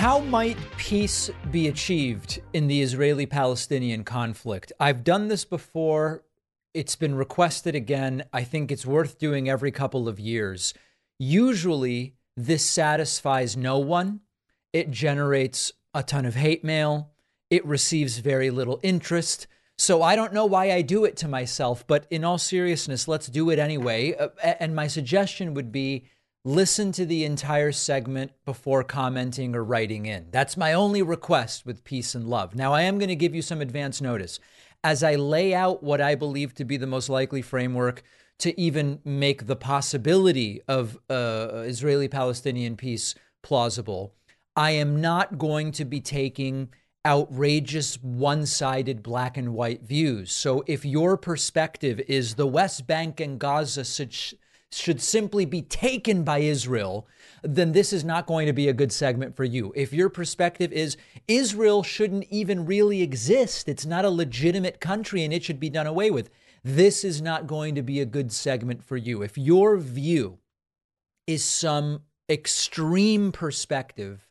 How might peace be achieved in the Israeli Palestinian conflict? I've done this before. It's been requested again. I think it's worth doing every couple of years. Usually, this satisfies no one. It generates a ton of hate mail. It receives very little interest. So I don't know why I do it to myself, but in all seriousness, let's do it anyway. Uh, and my suggestion would be listen to the entire segment before commenting or writing in. That's my only request with peace and love. Now, I am going to give you some advance notice. As I lay out what I believe to be the most likely framework to even make the possibility of uh, Israeli Palestinian peace plausible, I am not going to be taking outrageous one sided black and white views. So if your perspective is the West Bank and Gaza should, should simply be taken by Israel, then this is not going to be a good segment for you. If your perspective is Israel shouldn't even really exist, it's not a legitimate country and it should be done away with, this is not going to be a good segment for you. If your view is some extreme perspective,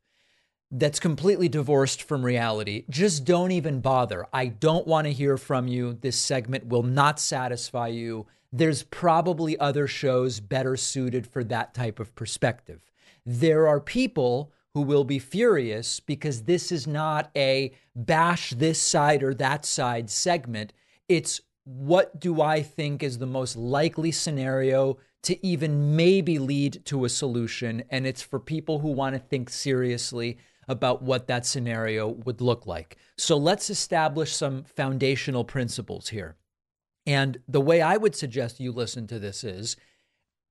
that's completely divorced from reality, just don't even bother. I don't want to hear from you. This segment will not satisfy you there's probably other shows better suited for that type of perspective. There are people who will be furious because this is not a bash this side or that side segment. It's what do I think is the most likely scenario to even maybe lead to a solution? And it's for people who want to think seriously about what that scenario would look like. So let's establish some foundational principles here. And the way I would suggest you listen to this is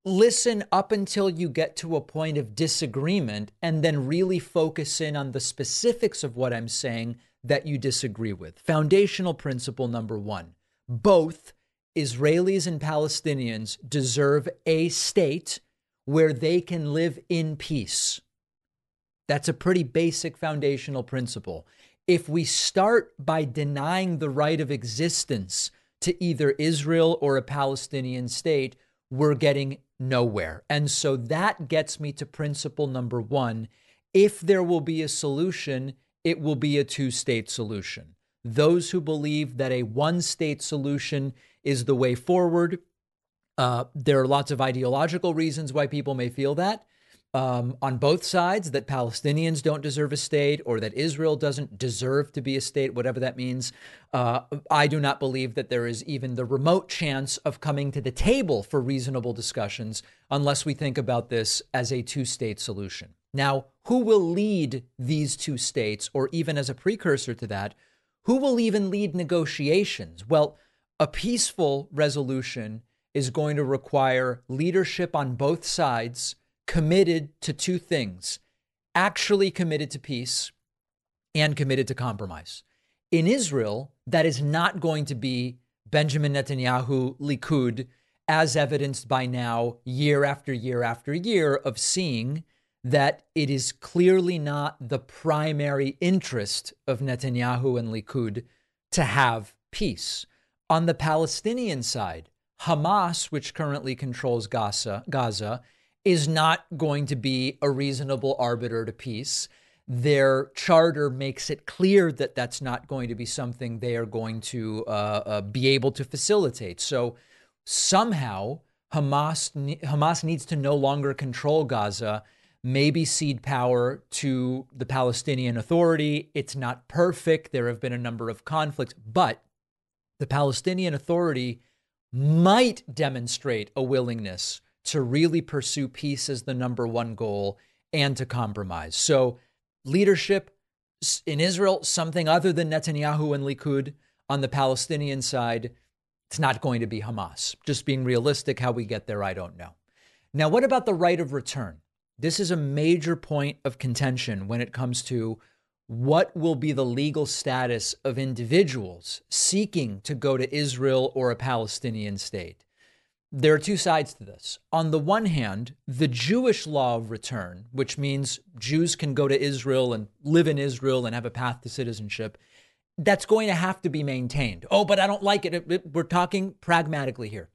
listen up until you get to a point of disagreement and then really focus in on the specifics of what I'm saying that you disagree with. Foundational principle number one both Israelis and Palestinians deserve a state where they can live in peace. That's a pretty basic foundational principle. If we start by denying the right of existence to either Israel or a Palestinian state, we're getting nowhere. And so that gets me to principle number one. If there will be a solution, it will be a two state solution. Those who believe that a one state solution is the way forward, uh, there are lots of ideological reasons why people may feel that um, on both sides that Palestinians don't deserve a state or that Israel doesn't deserve to be a state, whatever that means. Uh, I do not believe that there is even the remote chance of coming to the table for reasonable discussions unless we think about this as a two state solution. Now, who will lead these two states, or even as a precursor to that, who will even lead negotiations? Well, a peaceful resolution is going to require leadership on both sides committed to two things actually committed to peace and committed to compromise. In Israel, that is not going to be Benjamin Netanyahu, Likud, as evidenced by now, year after year after year, of seeing that it is clearly not the primary interest of Netanyahu and Likud to have peace. On the Palestinian side, Hamas, which currently controls Gaza, Gaza is not going to be a reasonable arbiter to peace. Their charter makes it clear that that's not going to be something they are going to uh, uh, be able to facilitate. So somehow Hamas Hamas needs to no longer control Gaza, maybe cede power to the Palestinian Authority. It's not perfect. There have been a number of conflicts, but the Palestinian Authority might demonstrate a willingness to really pursue peace as the number one goal and to compromise. So, leadership in Israel, something other than Netanyahu and Likud. On the Palestinian side, it's not going to be Hamas. Just being realistic, how we get there, I don't know. Now, what about the right of return? This is a major point of contention when it comes to what will be the legal status of individuals seeking to go to Israel or a Palestinian state there are two sides to this. On the one hand, the Jewish law of return, which means Jews can go to Israel and live in Israel and have a path to citizenship, that's going to have to be maintained. Oh, but I don't like it. it, it we're talking pragmatically here.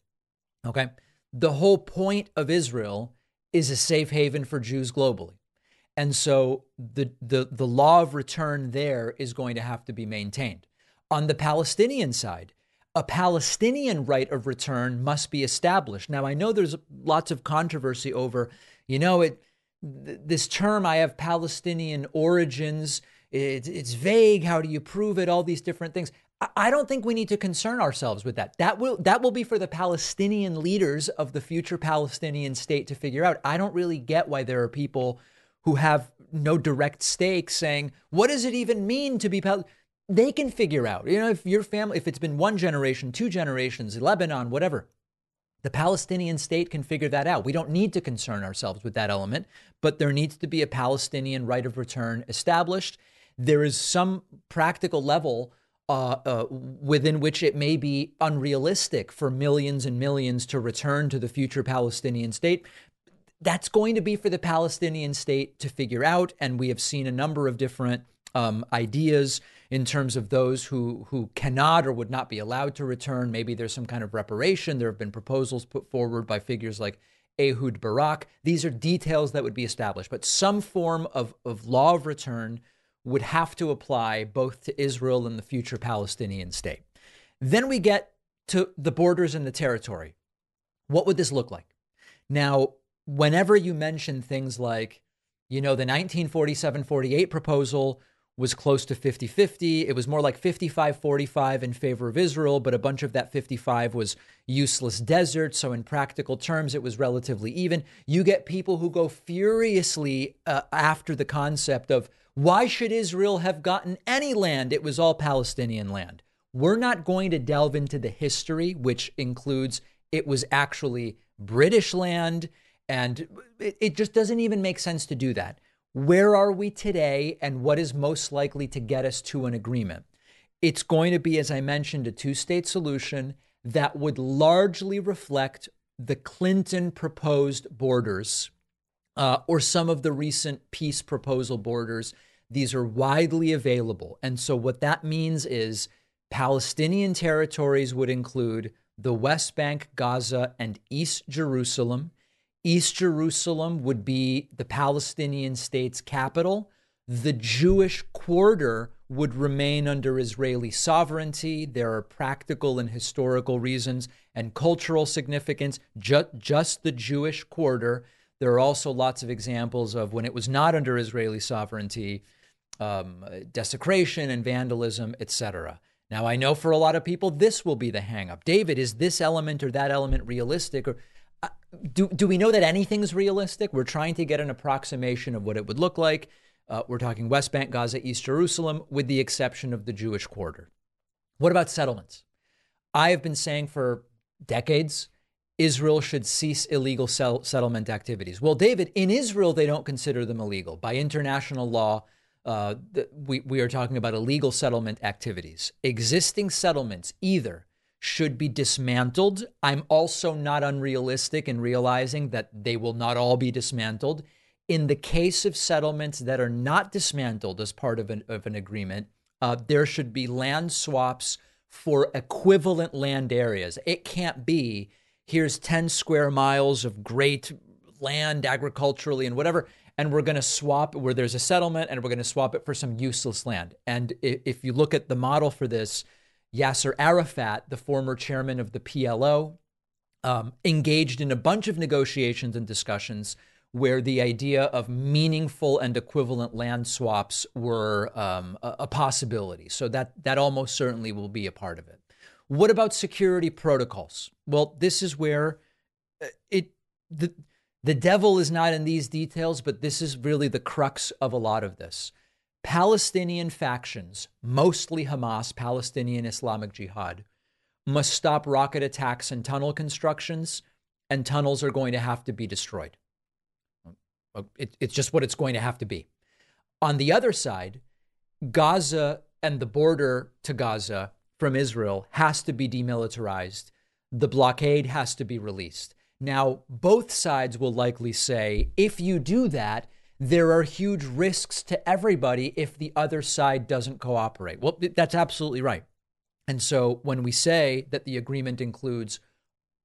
Okay. The whole point of Israel is a safe haven for Jews globally. And so the, the, the law of return there is going to have to be maintained. On the Palestinian side, a Palestinian right of return must be established. Now, I know there's lots of controversy over, you know, it th- this term I have Palestinian origins. It, it's vague. How do you prove it? All these different things. I, I don't think we need to concern ourselves with that. That will that will be for the Palestinian leaders of the future Palestinian state to figure out. I don't really get why there are people who have no direct stake saying, "What does it even mean to be Palestinian?" They can figure out. You know, if your family, if it's been one generation, two generations, Lebanon, whatever, the Palestinian state can figure that out. We don't need to concern ourselves with that element, but there needs to be a Palestinian right of return established. There is some practical level uh, uh, within which it may be unrealistic for millions and millions to return to the future Palestinian state. That's going to be for the Palestinian state to figure out. And we have seen a number of different um, ideas in terms of those who who cannot or would not be allowed to return. Maybe there's some kind of reparation. There have been proposals put forward by figures like Ehud Barak. These are details that would be established, but some form of, of law of return would have to apply both to Israel and the future Palestinian state. Then we get to the borders and the territory. What would this look like? Now, whenever you mention things like, you know, the 1947 48 proposal was close to 50 50. It was more like 55 45 in favor of Israel, but a bunch of that 55 was useless desert. So, in practical terms, it was relatively even. You get people who go furiously uh, after the concept of why should Israel have gotten any land? It was all Palestinian land. We're not going to delve into the history, which includes it was actually British land. And it, it just doesn't even make sense to do that. Where are we today, and what is most likely to get us to an agreement? It's going to be, as I mentioned, a two state solution that would largely reflect the Clinton proposed borders uh, or some of the recent peace proposal borders. These are widely available. And so, what that means is Palestinian territories would include the West Bank, Gaza, and East Jerusalem. East Jerusalem would be the Palestinian state's capital. The Jewish quarter would remain under Israeli sovereignty. There are practical and historical reasons and cultural significance, ju- just the Jewish quarter. There are also lots of examples of when it was not under Israeli sovereignty, um, desecration and vandalism, etc. Now, I know for a lot of people, this will be the hangup. David, is this element or that element realistic? Or do, do we know that anything's realistic? We're trying to get an approximation of what it would look like. Uh, we're talking West Bank, Gaza, East Jerusalem, with the exception of the Jewish quarter. What about settlements? I have been saying for decades Israel should cease illegal settlement activities. Well, David, in Israel, they don't consider them illegal. By international law, uh, we, we are talking about illegal settlement activities. Existing settlements either should be dismantled. I'm also not unrealistic in realizing that they will not all be dismantled. In the case of settlements that are not dismantled as part of an, of an agreement, uh, there should be land swaps for equivalent land areas. It can't be here's 10 square miles of great land agriculturally and whatever, and we're going to swap where there's a settlement and we're going to swap it for some useless land. And if you look at the model for this, Yasser Arafat, the former chairman of the PLO, um, engaged in a bunch of negotiations and discussions where the idea of meaningful and equivalent land swaps were um, a, a, possibility. So that that almost certainly will be a part of it. What about security protocols? Well, this is where uh, it the the devil is not in these details, but this is really the crux of a lot of this. Palestinian factions, mostly Hamas, Palestinian Islamic Jihad, must stop rocket attacks and tunnel constructions, and tunnels are going to have to be destroyed. It, it's just what it's going to have to be. On the other side, Gaza and the border to Gaza from Israel has to be demilitarized. The blockade has to be released. Now, both sides will likely say if you do that, there are huge risks to everybody if the other side doesn't cooperate. Well, that's absolutely right. And so when we say that the agreement includes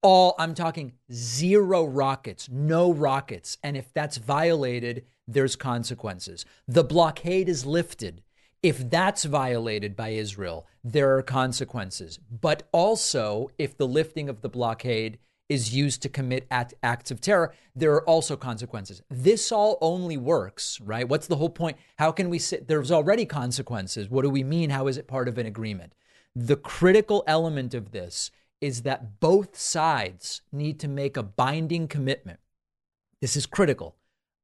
all, I'm talking zero rockets, no rockets. And if that's violated, there's consequences. The blockade is lifted. If that's violated by Israel, there are consequences. But also, if the lifting of the blockade is used to commit act, acts of terror, there are also consequences. This all only works, right? What's the whole point? How can we say there's already consequences? What do we mean? How is it part of an agreement? The critical element of this is that both sides need to make a binding commitment. This is critical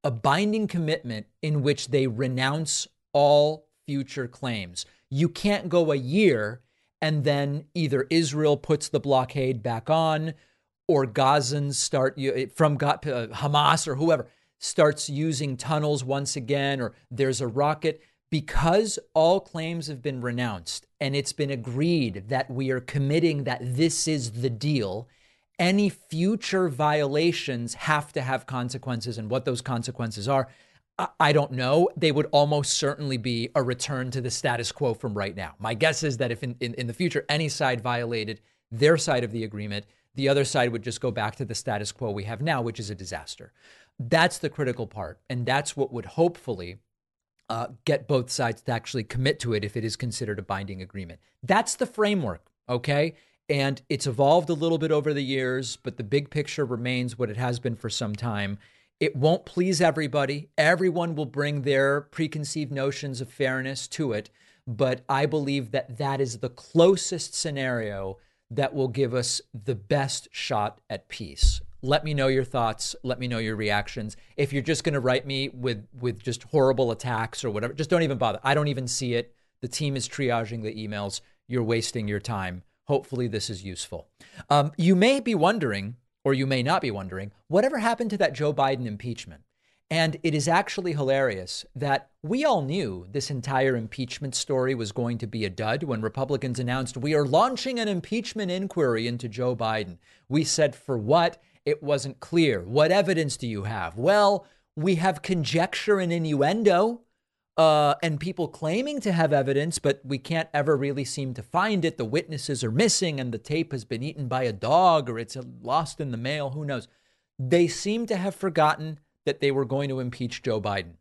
a binding commitment in which they renounce all future claims. You can't go a year and then either Israel puts the blockade back on or Gazans start from uh, Hamas or whoever starts using tunnels once again, or there's a rocket. Because all claims have been renounced and it's been agreed that we are committing that this is the deal, any future violations have to have consequences. And what those consequences are, I don't know. They would almost certainly be a return to the status quo from right now. My guess is that if in, in, in the future any side violated their side of the agreement, the other side would just go back to the status quo we have now, which is a disaster. That's the critical part. And that's what would hopefully uh, get both sides to actually commit to it if it is considered a binding agreement. That's the framework, okay? And it's evolved a little bit over the years, but the big picture remains what it has been for some time. It won't please everybody. Everyone will bring their preconceived notions of fairness to it. But I believe that that is the closest scenario that will give us the best shot at peace. Let me know your thoughts. Let me know your reactions. If you're just going to write me with with just horrible attacks or whatever, just don't even bother. I don't even see it. The team is triaging the emails. You're wasting your time. Hopefully, this is useful. Um, you may be wondering, or you may not be wondering, whatever happened to that Joe Biden impeachment? And it is actually hilarious that we all knew this entire impeachment story was going to be a dud when Republicans announced we are launching an impeachment inquiry into Joe Biden. We said, for what? It wasn't clear. What evidence do you have? Well, we have conjecture and innuendo. Uh, and people claiming to have evidence, but we can't ever really seem to find it. The witnesses are missing, and the tape has been eaten by a dog, or it's lost in the mail. Who knows? They seem to have forgotten that they were going to impeach Joe Biden.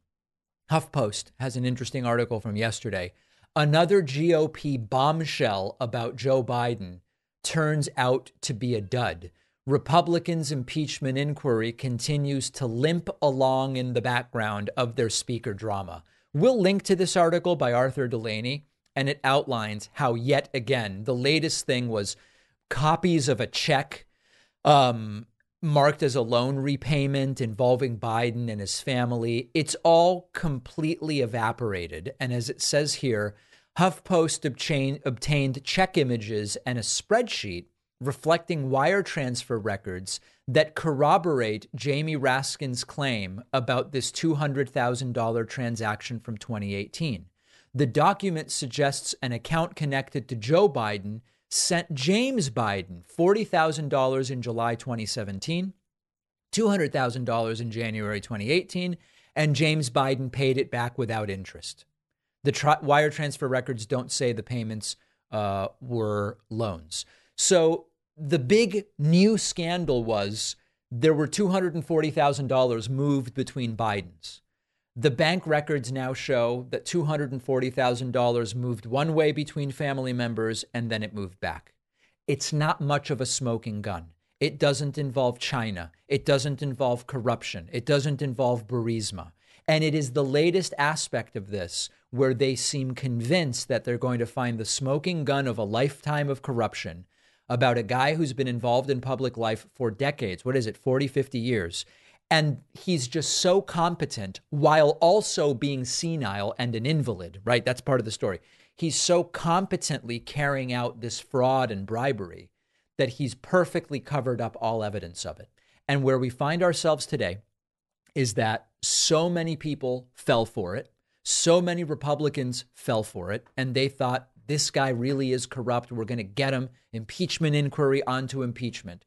HuffPost has an interesting article from yesterday. Another GOP bombshell about Joe Biden turns out to be a dud. Republicans' impeachment inquiry continues to limp along in the background of their speaker drama. We'll link to this article by Arthur Delaney, and it outlines how, yet again, the latest thing was copies of a check um, marked as a loan repayment involving Biden and his family. It's all completely evaporated. And as it says here, HuffPost obtained, check images and a spreadsheet reflecting wire transfer records that corroborate Jamie Raskin's claim about this $200,000 transaction from 2018. The document suggests an account connected to Joe Biden sent James Biden $40,000 in July 2017, $200,000 in January 2018, and James Biden paid it back without interest. The wire transfer records don't say the payments uh, were loans. So the big new scandal was there were $240,000 moved between Bidens. The bank records now show that $240,000 moved one way between family members and then it moved back. It's not much of a smoking gun. It doesn't involve China. It doesn't involve corruption. It doesn't involve Burisma. And it is the latest aspect of this where they seem convinced that they're going to find the smoking gun of a lifetime of corruption about a guy who's been involved in public life for decades. What is it, 40, 50 years? And he's just so competent while also being senile and an invalid, right? That's part of the story. He's so competently carrying out this fraud and bribery that he's perfectly covered up all evidence of it. And where we find ourselves today is that so many people fell for it. So many Republicans fell for it. And they thought, this guy really is corrupt. We're going to get him. Impeachment inquiry onto impeachment.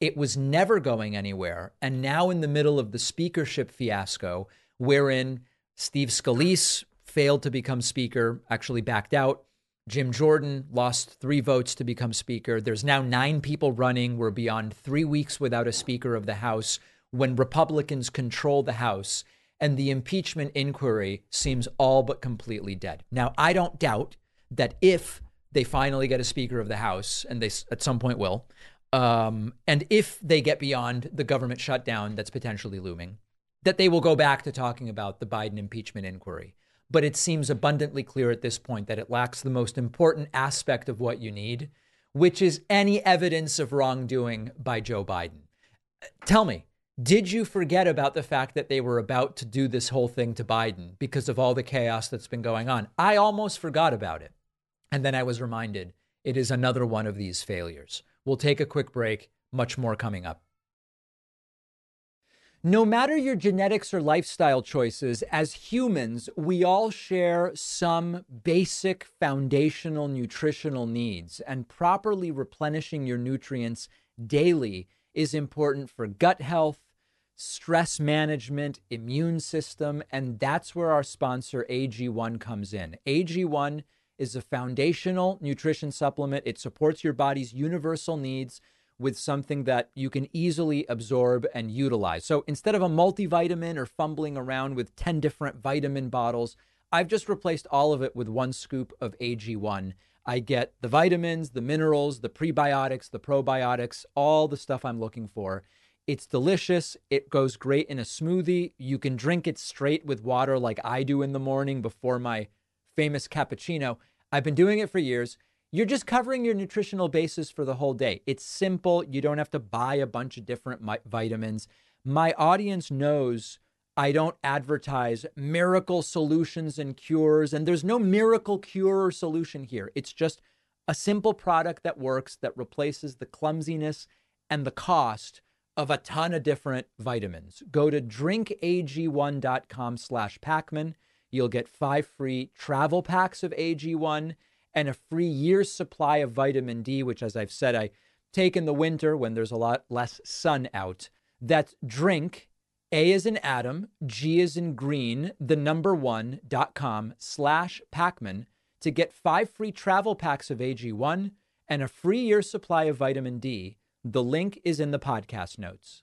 It was never going anywhere. And now, in the middle of the speakership fiasco, wherein Steve Scalise failed to become speaker, actually backed out. Jim Jordan lost three votes to become speaker. There's now nine people running. We're beyond three weeks without a speaker of the House when Republicans control the House. and the impeachment inquiry seems all but completely dead. Now, I don't doubt that if they finally get a Speaker of the House, and they at some point will, um, and if they get beyond the government shutdown that's potentially looming, that they will go back to talking about the Biden impeachment inquiry. But it seems abundantly clear at this point that it lacks the most important aspect of what you need, which is any evidence of wrongdoing by Joe Biden. Tell me, did you forget about the fact that they were about to do this whole thing to Biden because of all the chaos that's been going on? I almost forgot about it. And then I was reminded it is another one of these failures. We'll take a quick break, much more coming up. No matter your genetics or lifestyle choices, as humans, we all share some basic foundational nutritional needs, and properly replenishing your nutrients daily is important for gut health, stress management, immune system, and that's where our sponsor AG1 comes in. AG1 is a foundational nutrition supplement. It supports your body's universal needs with something that you can easily absorb and utilize. So instead of a multivitamin or fumbling around with 10 different vitamin bottles, I've just replaced all of it with one scoop of AG1. I get the vitamins, the minerals, the prebiotics, the probiotics, all the stuff I'm looking for. It's delicious. It goes great in a smoothie. You can drink it straight with water like I do in the morning before my famous cappuccino. I've been doing it for years. You're just covering your nutritional basis for the whole day. It's simple. You don't have to buy a bunch of different vitamins. My audience knows I don't advertise miracle solutions and cures, and there's no miracle cure or solution here. It's just a simple product that works that replaces the clumsiness and the cost of a ton of different vitamins. Go to drinkag1.com slash Pakman. You'll get five free travel packs of AG1 and a free year's supply of vitamin D, which, as I've said, I take in the winter when there's a lot less sun out. That's drink, A is in Adam, G is in green, the number one dot com slash Pakman to get five free travel packs of AG1 and a free year supply of vitamin D. The link is in the podcast notes.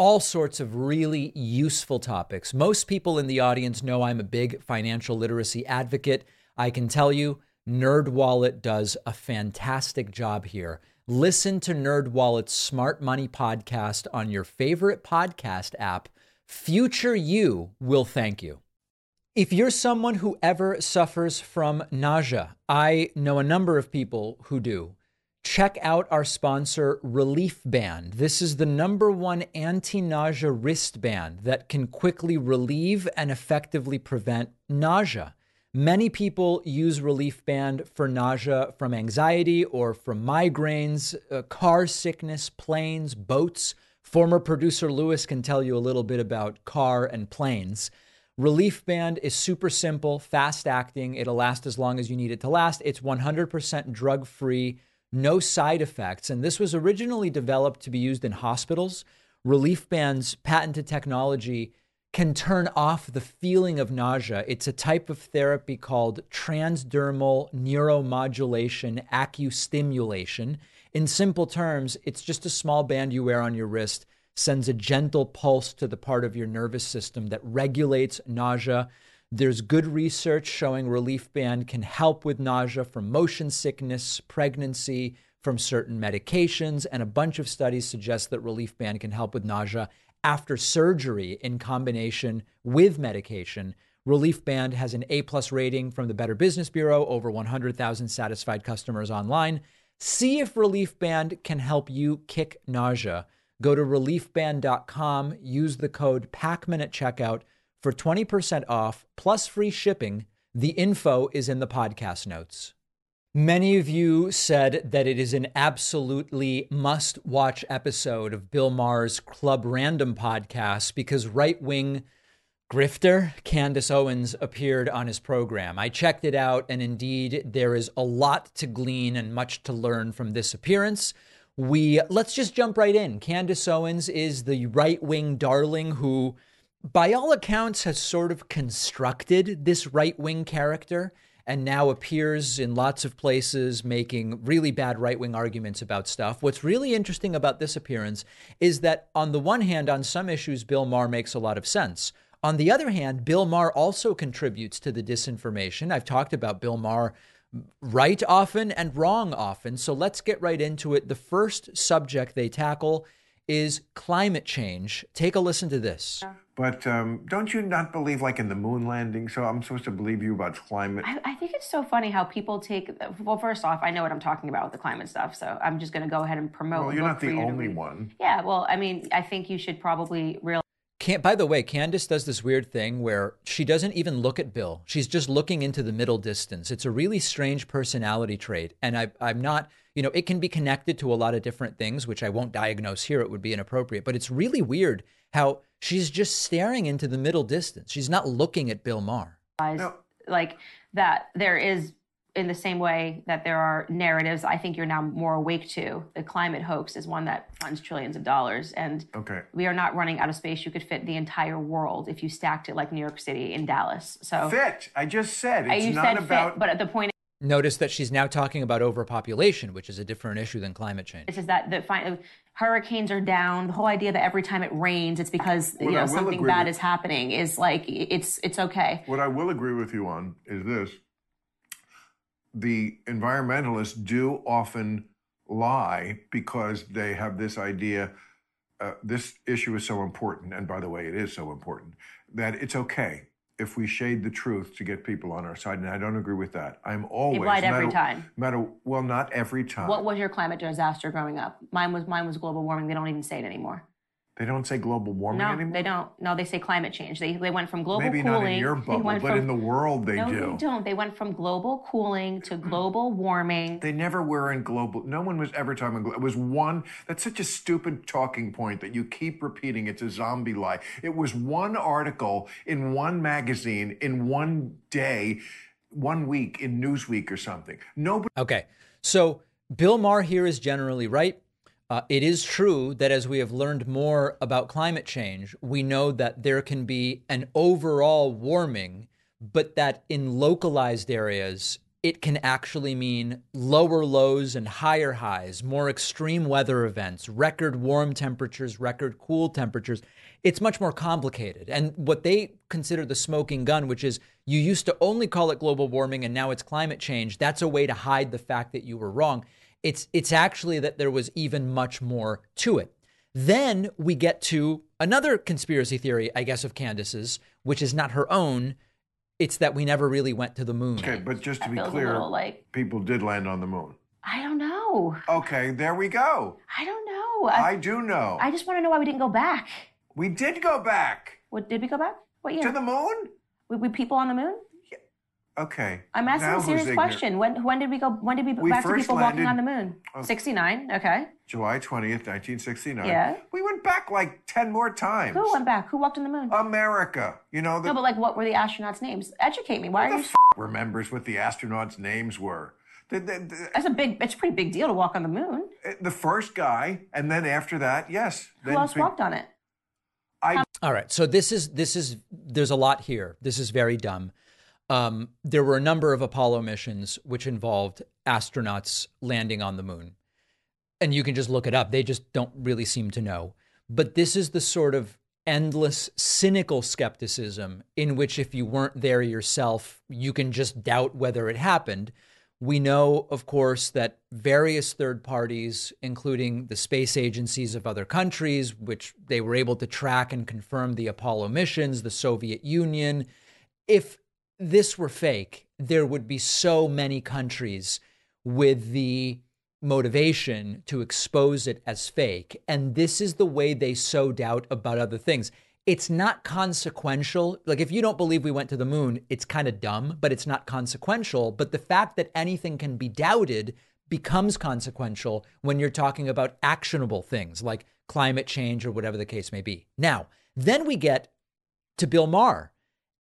all sorts of really useful topics. Most people in the audience know I'm a big financial literacy advocate. I can tell you, NerdWallet does a fantastic job here. Listen to NerdWallet's Smart Money podcast on your favorite podcast app. Future you will thank you. If you're someone who ever suffers from nausea, I know a number of people who do check out our sponsor, Reliefband. This is the number one anti nausea wristband that can quickly relieve and effectively prevent nausea. Many people use Reliefband for nausea from anxiety or from migraines, uh, car sickness, planes, boats. Former producer Lewis can tell you a little bit about car and planes. Reliefband is super simple, fast acting. It'll last as long as you need it to last. It's 100% drug free no side effects. And this was originally developed to be used in hospitals. Reliefband's patented technology can turn off the feeling of nausea. It's a type of therapy called transdermal neuromodulation acustimulation. In simple terms, it's just a small band you wear on your wrist, sends a gentle pulse to the part of your nervous system that regulates nausea. There's good research showing Reliefband can help with nausea from motion sickness, pregnancy, from certain medications, and a bunch of studies suggest that Reliefband can help with nausea after surgery in combination with medication. Reliefband has an A plus rating from the Better Business Bureau, over 100,000 satisfied customers online. See if Reliefband can help you kick nausea. Go to reliefband.com, use the code PAKMAN at checkout for 20% off plus free shipping. The info is in the podcast notes. Many of you said that it is an absolutely must watch episode of Bill Maher's Club Random podcast because right wing grifter Candace Owens appeared on his program. I checked it out, and indeed, there is a lot to glean and much to learn from this appearance. We let's just jump right in. Candace Owens is the right wing darling who, by all accounts, has sort of constructed this right wing character and now appears in lots of places making really bad right wing arguments about stuff. What's really interesting about this appearance is that, on the one hand, on some issues, Bill Maher makes a lot of sense. On the other hand, Bill Maher also contributes to the disinformation. I've talked about Bill Maher right often and wrong often. So let's get right into it. The first subject they tackle is climate change. Take a listen to this. But um, don't you not believe like in the moon landing? So I'm supposed to believe you about climate. I, I, think it's so funny how people take. Well, first off, I know what I'm talking about with the climate stuff, so I'm just going to go ahead and promote. Well, you're not the you only one. Yeah, well, I mean, I think you should probably realize can't, by the way, Candace does this weird thing where she doesn't even look at Bill. She's just looking into the middle distance. It's a really strange personality trait. And I, I'm not, you know, it can be connected to a lot of different things, which I won't diagnose here. It would be inappropriate. But it's really weird how she's just staring into the middle distance. She's not looking at Bill Maher. No. Like that, there is in the same way that there are narratives I think you're now more awake to. The climate hoax is one that funds trillions of dollars. And okay. we are not running out of space. You could fit the entire world if you stacked it like New York City in Dallas. So fit. I just said it's you not said about fit, but at the point Notice that she's now talking about overpopulation, which is a different issue than climate change. This is that the hurricanes are down. The whole idea that every time it rains, it's because what you know something bad with, is happening is like it's it's okay. What I will agree with you on is this: the environmentalists do often lie because they have this idea uh, this issue is so important, and by the way, it is so important, that it's okay if we shade the truth to get people on our side. And I don't agree with that. I'm always lied every matter, time. Matter well, not every time. What was your climate disaster growing up? Mine was mine was global warming. They don't even say it anymore. They don't say global warming no, anymore. they don't. No, they say climate change. They they went from global Maybe cooling. Maybe not in your bubble, but from, in the world they no, do. No, they don't. They went from global cooling to global warming. They never were in global. No one was ever talking. It was one. That's such a stupid talking point that you keep repeating. It's a zombie lie. It was one article in one magazine in one day, one week in Newsweek or something. Nobody. Okay, so Bill Maher here is generally right. Uh, it is true that as we have learned more about climate change, we know that there can be an overall warming, but that in localized areas, it can actually mean lower lows and higher highs, more extreme weather events, record warm temperatures, record cool temperatures. It's much more complicated. And what they consider the smoking gun, which is you used to only call it global warming and now it's climate change, that's a way to hide the fact that you were wrong. It's it's actually that there was even much more to it. Then we get to another conspiracy theory, I guess, of Candace's, which is not her own. It's that we never really went to the moon. Okay, but just to be clear, like, people did land on the moon. I don't know. Okay, there we go. I don't know. I, I do know. I just want to know why we didn't go back. We did go back. What did we go back? What year? To the moon? We, we people on the moon? Okay. I'm asking now a serious question. When when did we go? When did we, we back to people walking on the moon? Oh. 69. Okay. July 20th, 1969. Yeah. We went back like 10 more times. Who went back? Who walked on the moon? America. You know. The, no, but like, what were the astronauts' names? Educate me. Why Who are the you? F- remembers what the astronauts' names were? The, the, the, That's a big. It's a pretty big deal to walk on the moon. Eh, the first guy, and then after that, yes. Who else pe- walked on it? I. All right. So this is this is there's a lot here. This is very dumb. Um, there were a number of Apollo missions which involved astronauts landing on the moon. And you can just look it up. They just don't really seem to know. But this is the sort of endless, cynical skepticism in which, if you weren't there yourself, you can just doubt whether it happened. We know, of course, that various third parties, including the space agencies of other countries, which they were able to track and confirm the Apollo missions, the Soviet Union, if this were fake, there would be so many countries with the motivation to expose it as fake. And this is the way they sow doubt about other things. It's not consequential. Like, if you don't believe we went to the moon, it's kind of dumb, but it's not consequential. But the fact that anything can be doubted becomes consequential when you're talking about actionable things like climate change or whatever the case may be. Now, then we get to Bill Maher.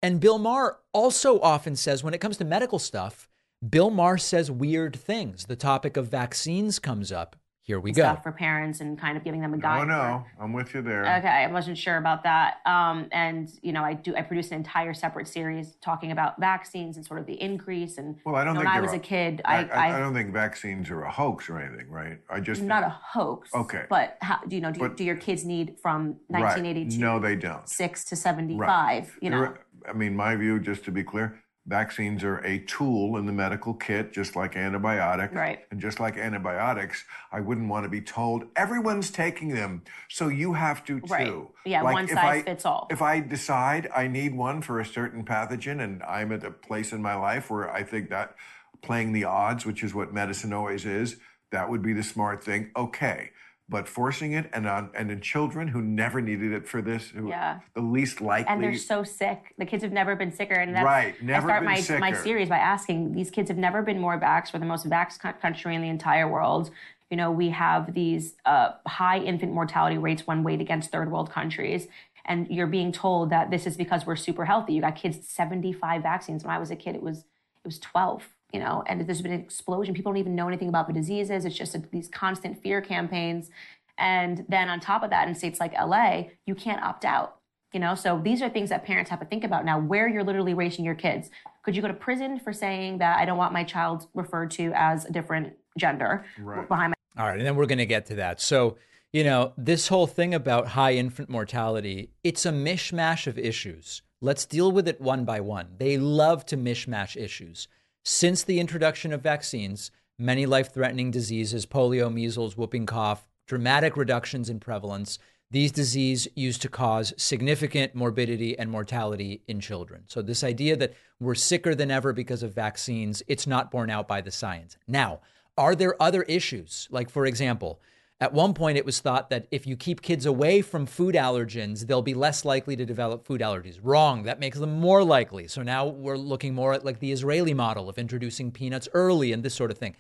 And Bill Maher also often says, when it comes to medical stuff, Bill Maher says weird things. The topic of vaccines comes up. Here we go. For parents and kind of giving them a guide. Oh no, for- I'm with you there. Okay, I wasn't sure about that. Um, and you know, I do. I produced an entire separate series talking about vaccines and sort of the increase. And Well, I don't when think I was a- a kid, I, I, I, I, I don't think vaccines are a hoax or anything, right? I just not a hoax. Okay. But how do you know? Do, But- do your kids need from right. 1982 No, they don't. six to 75? You know, There- I mean, my view, just to be clear, vaccines are a tool in the medical kit, just like antibiotics. Right. And just like antibiotics, I wouldn't want to be told everyone's taking them, so you have to too. Right. Yeah, Like, one if size I- fits all. If I decide I need one for a certain pathogen and I'm at a place in my life where I think that playing the odds, which is what medicine always is, that would be the smart thing. Okay. But forcing it and on and in children who never needed it for this, who Yeah. the least likely and they're so sick. The kids have never been sicker. And that's, Right, never I start been my, my series by asking these kids have never been more vaxxed. We're the most vaxxed country in the entire world. You know, we have these uh, high infant mortality rates when weighed against third world countries. And you're being told that this is because we're super healthy. You got kids 75 vaccines. When I was a kid, it was it was 12. You know, and there's been an explosion. People don't even know anything about the diseases. It's just a, these constant fear campaigns. And then on top of that, in states like LA, you can't opt out. You know, so these are things that parents have to think about now. Where you're literally raising your kids. Could you go to prison for saying that I don't want my child referred to as a different gender Right. behind my All right, and then we're going to get to that. So, you know, this whole thing about high infant mortality, it's a mishmash of issues. Let's deal with it one by one. They love to mishmash issues. Since the introduction of vaccines, many life threatening diseases, polio, measles, whooping cough, dramatic reductions in prevalence, these diseases used to cause significant morbidity and mortality in children. So, this idea that we're sicker than ever because of vaccines, it's not borne out by the science. Now, are there other issues? Like, for example, at one point it was thought that if you keep kids away from food allergens, they'll be less likely to develop food allergies. Wrong. That makes them more likely. So now we're looking more at like the Israeli model of introducing peanuts early and this sort of thing.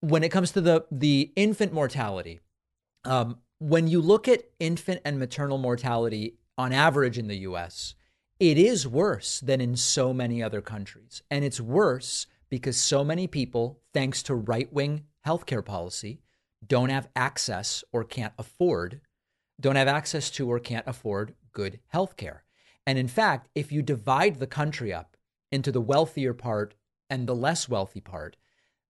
When it comes to the the infant mortality, um, when you look at infant and maternal mortality on average in the US, it is worse than in so many other countries. And it's worse because so many people, thanks to right wing healthcare policy, don't have access or can't afford, don't have access to or can't afford good healthcare. And in fact, if you divide the country up into the wealthier part and the less wealthy part,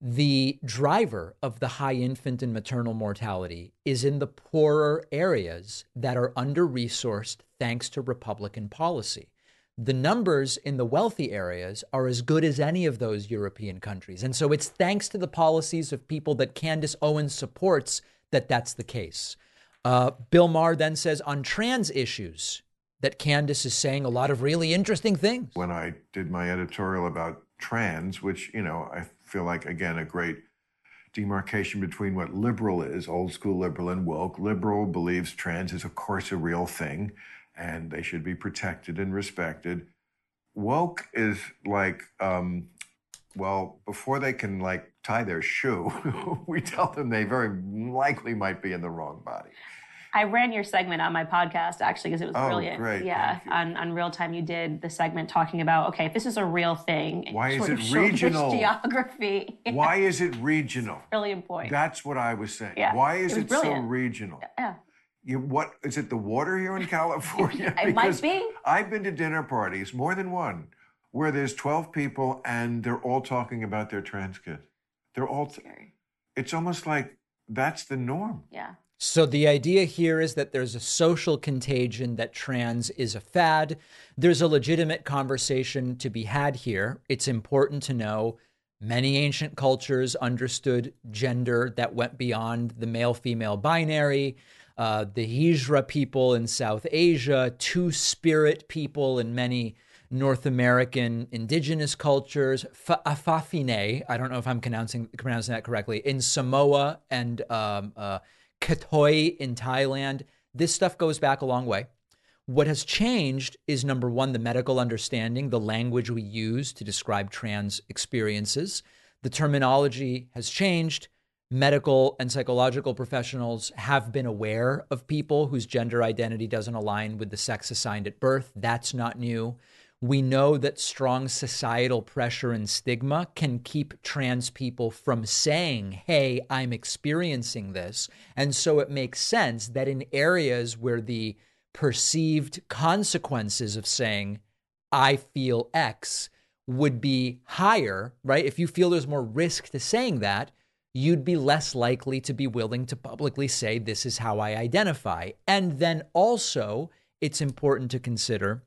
the driver of the high infant and maternal mortality is in the poorer areas that are under resourced thanks to Republican policy. The numbers in the wealthy areas are as good as any of those European countries. And so it's thanks to the policies of people that Candace Owens supports that that's the case. Uh, Bill Maher then says on trans issues that Candace is saying a lot of really interesting things. when I did my editorial about trans, which, you know, I feel like, again, a great demarcation between what liberal is, old school liberal, and woke. Liberal believes trans is, of course, a real thing and they should be protected and respected. Woke is like, um, well, before they can like tie their shoe, we tell them they very likely might be in the wrong body. I ran your segment on my podcast actually because it was Oh, brilliant. great. Yeah, on on real time you did the segment talking about okay, if this is a real thing. Why is it of showed this regional? Geography. Why is it regional? Brilliant point. That's what I was saying. Yeah, Why is it it, so regional? yeah. You, what is it? The water here in California? It might be. I've been to dinner parties, more than one, where there's 12 people and they're all talking about their trans kid. They're all. T- Scary. it's almost like that's the norm. Yeah. So the idea here is that there's a social contagion that trans is a fad. There's a legitimate conversation to be had here. It's important to know many ancient cultures understood gender that went beyond the male female binary. Uh, the Hijra people in South Asia, two spirit people in many North American indigenous cultures, Fa- Afafine, I don't know if I'm pronouncing, pronouncing that correctly, in Samoa and um, uh, Katoi in Thailand. This stuff goes back a long way. What has changed is number one, the medical understanding, the language we use to describe trans experiences. The terminology has changed. Medical and psychological professionals have been aware of people whose gender identity doesn't align with the sex assigned at birth. That's not new. We know that strong societal pressure and stigma can keep trans people from saying, Hey, I'm experiencing this. And so it makes sense that in areas where the perceived consequences of saying, I feel X would be higher, right? If you feel there's more risk to saying that, you'd be less likely to be willing to publicly say, This is how I identify. And then also, it's important to consider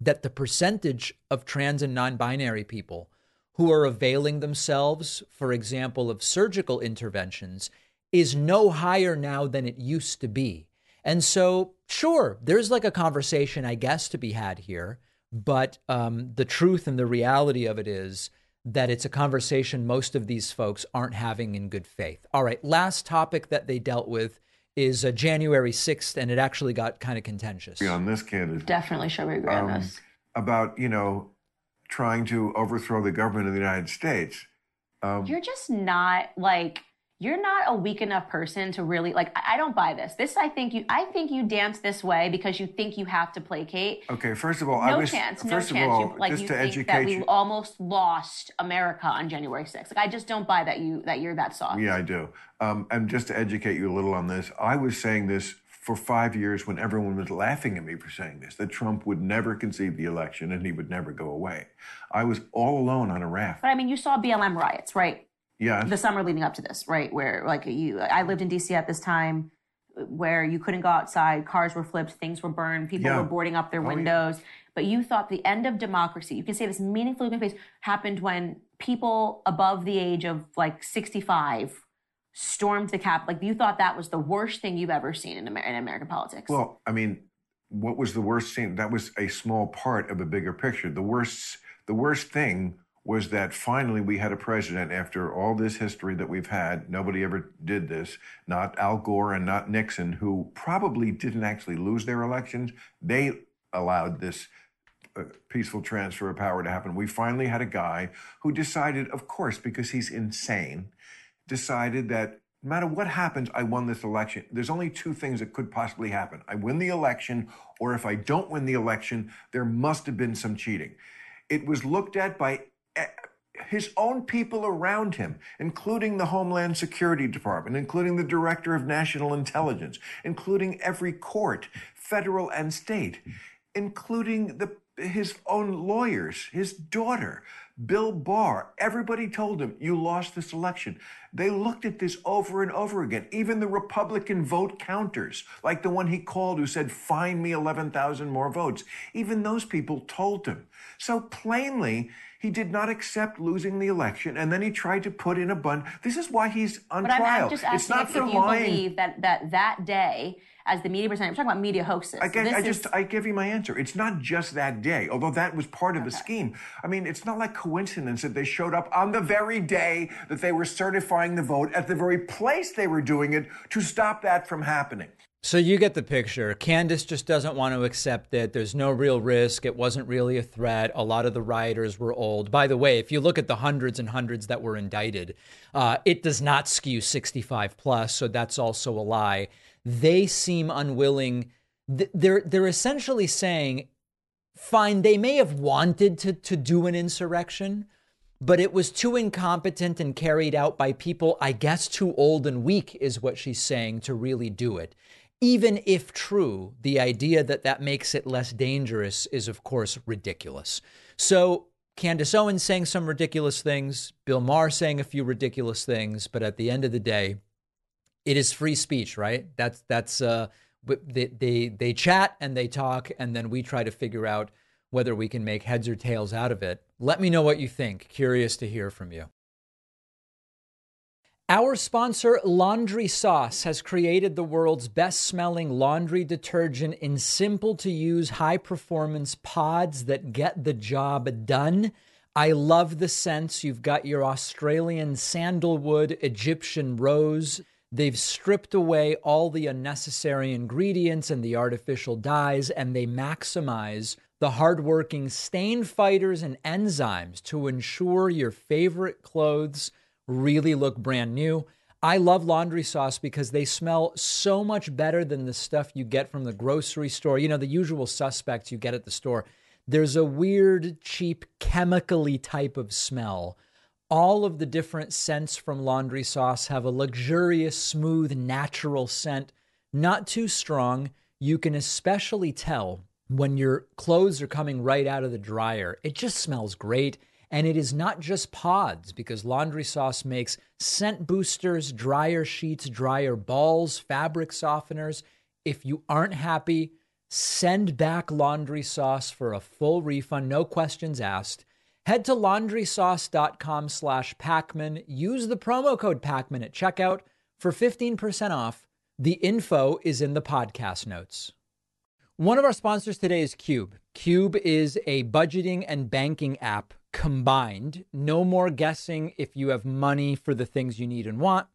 that the percentage of trans and non binary people who are availing themselves, for example, of surgical interventions is no higher now than it used to be. And so, sure, there's like a conversation, I guess, to be had here. But um, the truth and the reality of it is that it's a conversation most of these folks aren't having in good faith. All right, last topic that they dealt with is uh, January 6th, and it actually got kind of contentious. On this candidate. Definitely sure we agree um, on this. About, you know, trying to overthrow the government of the United States. Um, You're just not like you're not a weak enough person to really like I don't buy this. This I think you I think you dance this way because you think you have to placate. Okay, first of all, no I was chance, no chance. All, you, like you think that we you. almost lost America on January 6th. Like I just don't buy that you that you're that soft. Yeah, I do. Um, and just to educate you a little on this, I was saying this for five years when everyone was laughing at me for saying this, that Trump would never concede the election and he would never go away. I was all alone on a raft. But I mean, you saw BLM riots, right? Yeah. The summer leading up to this right where like you i lived in dc at this time where you couldn't go outside cars were flipped things were burned people yeah. were boarding up their oh, windows. Yeah. but you thought the end of democracy you can say this meaningful face happened when people above the age of like 65 stormed the cap like you thought that was the worst thing you've ever seen in, Amer- in american politics. Well i mean what was the worst thing that was a small part of a bigger picture. The worst the worst thing was that finally we had a president after all this history that we've had. Nobody ever did this, not Al Gore and not Nixon, who probably didn't actually lose their elections. They allowed this uh, peaceful transfer of power to happen. We finally had a guy who decided, of course, because he's insane, decided that no matter what happens, I won this election. There's only two things that could possibly happen. I win the election, or if I don't win the election, there must have been some cheating. It was looked at by his own people around him, including the Homeland Security Department, including the Director of National Intelligence, including every court, federal and state, including the, his own lawyers, his daughter, Bill Barr, everybody told him, you lost this election. They looked at this over and over again. Even the Republican vote counters, like the one he called who said, find me 11,000 more votes, even those people told him. So plainly, he did not accept losing the election, and then he tried to put in a bun. This is why he's on but trial. I'm just asking it's not if, for you lying. believe that that that day as the media presenter. I'm talking about media hoaxes. I, I just I give you my answer. It's not just that day, although that was part of okay. the scheme. I mean, it's not like coincidence that they showed up on the very day that they were certifying the vote at the very place they were doing it to stop that from happening. So you get the picture. Candace just doesn't want to accept it. There's no real risk. It wasn't really a threat. A lot of the rioters were old. By the way, if you look at the hundreds and hundreds that were indicted, uh, it does not skew 65 plus. So that's also a lie they seem unwilling. They're they're essentially saying, fine, they may have wanted to to do an insurrection, but it was too incompetent and carried out by people, I guess, too old and weak, is what she's saying, to really do it. Even if true, the idea that that makes it less dangerous is, of course, ridiculous. So Candace Owens saying some ridiculous things, Bill Maher saying a few ridiculous things, but at the end of the day, it is free speech, right? That's that's uh, they they they chat and they talk, and then we try to figure out whether we can make heads or tails out of it. Let me know what you think. Curious to hear from you. Our sponsor, Laundry Sauce, has created the world's best smelling laundry detergent in simple to use, high performance pods that get the job done. I love the scents. You've got your Australian sandalwood, Egyptian rose. They've stripped away all the unnecessary ingredients and the artificial dyes, and they maximize the hardworking stain fighters and enzymes to ensure your favorite clothes really look brand new. I love laundry sauce because they smell so much better than the stuff you get from the grocery store. You know, the usual suspects you get at the store. There's a weird, cheap, chemically type of smell. All of the different scents from laundry sauce have a luxurious, smooth, natural scent, not too strong. You can especially tell when your clothes are coming right out of the dryer. It just smells great. And it is not just pods because laundry sauce makes scent boosters, dryer sheets, dryer balls, fabric softeners. If you aren't happy, send back laundry sauce for a full refund, no questions asked. Head to laundrysauce.com slash Pakman. Use the promo code Pakman at checkout for 15% off. The info is in the podcast notes. One of our sponsors today is Qube. Qube is a budgeting and banking app combined. No more guessing if you have money for the things you need and want.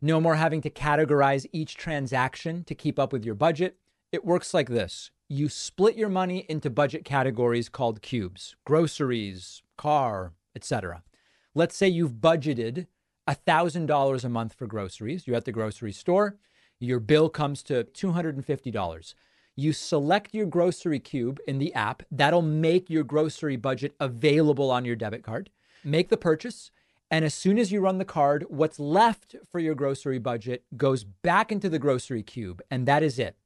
No more having to categorize each transaction to keep up with your budget. It works like this you split your money into budget categories called cubes groceries, car, etc. Let's say you've budgeted $1,000 a month for groceries. You're at the grocery store, your bill comes to $250. You select your grocery cube in the app. That'll make your grocery budget available on your debit card. Make the purchase. And as soon as you run the card, what's left for your grocery budget goes back into the grocery cube. And that is it.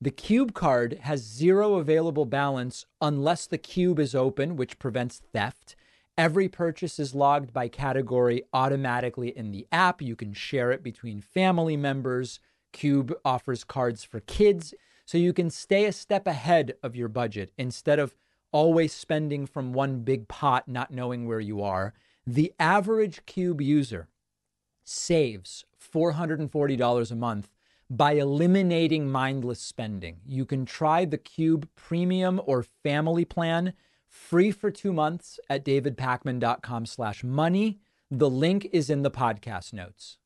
The cube card has zero available balance unless the cube is open, which prevents theft. Every purchase is logged by category automatically in the app. You can share it between family members. Qube offers cards for kids so you can stay a step ahead of your budget instead of always spending from one big pot, not knowing where you are. The average Qube user saves $440 a month by eliminating mindless spending. You can try the Qube Premium or Family Plan free for two months at davidpakman.com slash money. The link is in the podcast notes.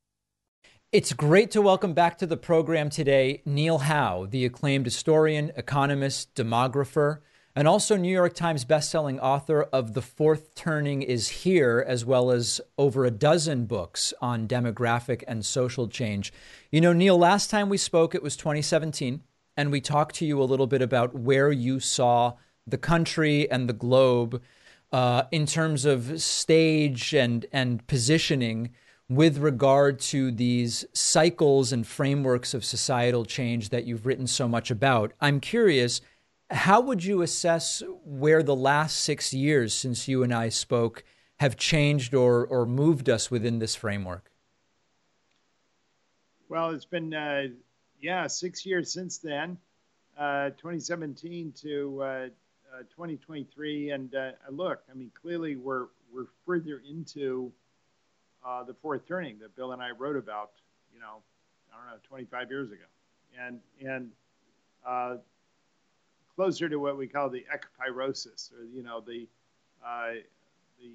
It's great to welcome back to the program today Neil Howe, the acclaimed historian, economist, demographer, and also New York Times bestselling author of The Fourth Turning is Here, as well as over a dozen books on demographic and social change. You know, Neil, last time we spoke, it was 2017, and we talked to you a little bit about where you saw the country and the globe uh, in terms of stage and, and positioning with regard to these cycles and frameworks of societal change that you've written so much about. I'm curious, how would you assess where the last six years since you and I spoke have changed or, or moved us within this framework? Well, it's been, uh, yeah, six years since then, uh, 2017 to uh, 2023. And uh, look, I mean, clearly we're, we're further into uh, the fourth turning that Bill and I wrote about, you know, I don't know, 25 years ago, and and uh, closer to what we call the ekpyrosis, or you know, the uh, the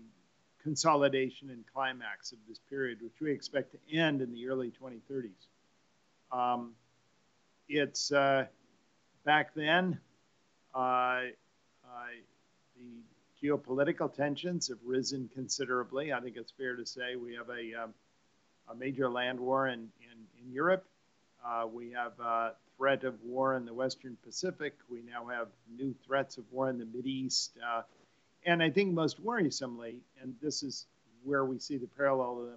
consolidation and climax of this period, which we expect to end in the early 2030s. Um, it's uh, back then. Uh, the geopolitical tensions have risen considerably. I think it's fair to say we have a, um, a major land war in, in, in Europe. Uh, we have a threat of war in the Western Pacific. We now have new threats of war in the East. Uh, and I think most worrisomely, and this is where we see the parallel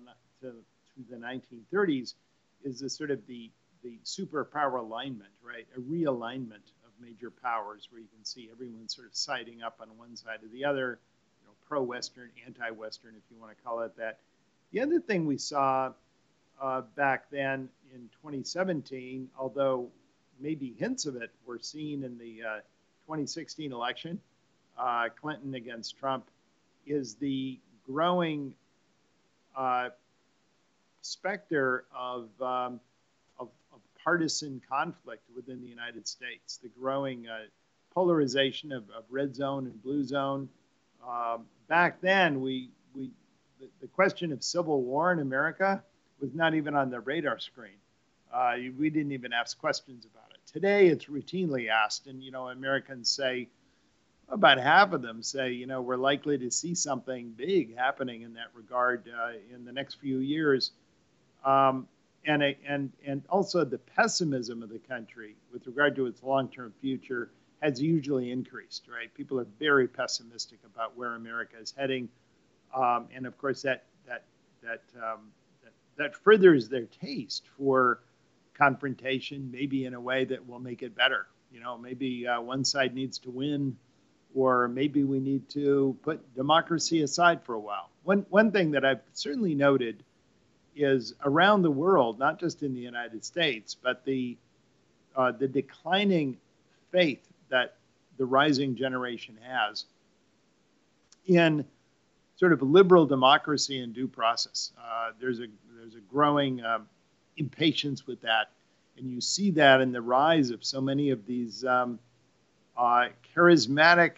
to, to, to the 1930s, is the sort of the, the superpower alignment, right? A realignment major powers where you can see everyone sort of siding up on one side or the other, you know, pro-Western, anti-Western, if you want to call it that. The other thing we saw uh, back then in 2017, although maybe hints of it were seen in the uh, 2016 election, uh, Clinton against Trump, is the growing uh, specter of um, partisan conflict within the United States, the growing uh, polarization of, of, red zone and blue zone. Um, back then, we, we the, the, question of civil war in America was not even on the radar screen. Uh, we didn't even ask questions about it. Today, it's routinely asked, and you know, Americans say about half of them say, you know, we're likely to see something big happening in that regard uh, in the next few years. Um, and a, and and also the pessimism of the country with regard to its long-term future has usually increased. Right, people are very pessimistic about where America is heading, um, and of course that that that, um, that that furthers their taste for confrontation, maybe in a way that will make it better. You know, maybe uh, one side needs to win, or maybe we need to put democracy aside for a while. One one thing that I've certainly noted is around the world, not just in the United States, but the uh, the declining faith that the rising generation has in sort of liberal democracy and due process. Uh, there's a there's a growing um, impatience with that, and you see that in the rise of so many of these um, uh, charismatic,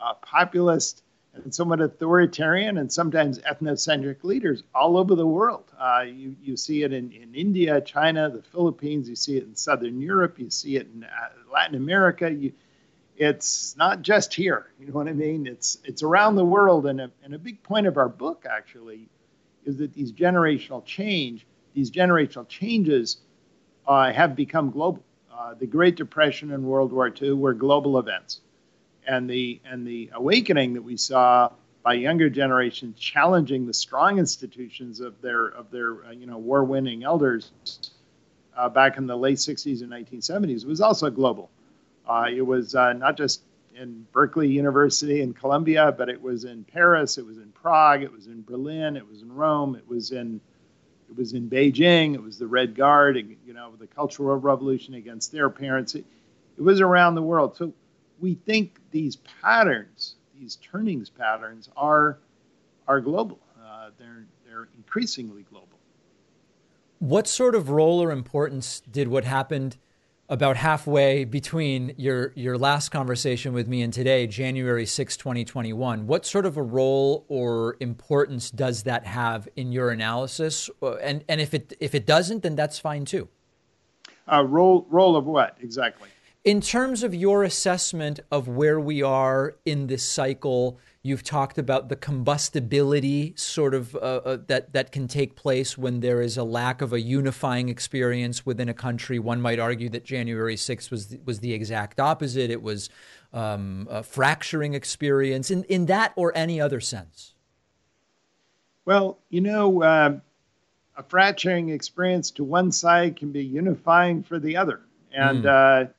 uh, populist and somewhat authoritarian and sometimes ethnocentric leaders all over the world. Uh, you, you see it in, in India, China, the Philippines, you see it in Southern Europe, you see it in uh, Latin America. You, it's not just here, you know what I mean? It's, it's around the world. And a, and a big point of our book, actually, is that these generational change, these generational changes uh, have become global. Uh, the Great Depression and World War II were global events and the and the awakening that we saw by younger generations challenging the strong institutions of their of their uh, you know war-winning elders uh, back in the late 60s and 1970s was also global. Uh, it was uh, not just in Berkeley University in Columbia, but it was in Paris, it was in Prague, it was in Berlin, it was in Rome, it was in it was in Beijing, it was the Red Guard, you know, the Cultural Revolution against their parents. It, it was around the world. So we think these patterns, these turnings patterns, are are global. Uh, they're they're increasingly global. What sort of role or importance did what happened about halfway between your your last conversation with me and today, January 6, 2021, what sort of a role or importance does that have in your analysis? Uh, and and if it if it doesn't, then that's fine too. Uh, role role of what exactly? In terms of your assessment of where we are in this cycle, you've talked about the combustibility sort of uh, uh, that that can take place when there is a lack of a unifying experience within a country. One might argue that January 6th was the, was the exact opposite. It was um, a fracturing experience in in that or any other sense. Well, you know, uh, a fracturing experience to one side can be unifying for the other, and. Mm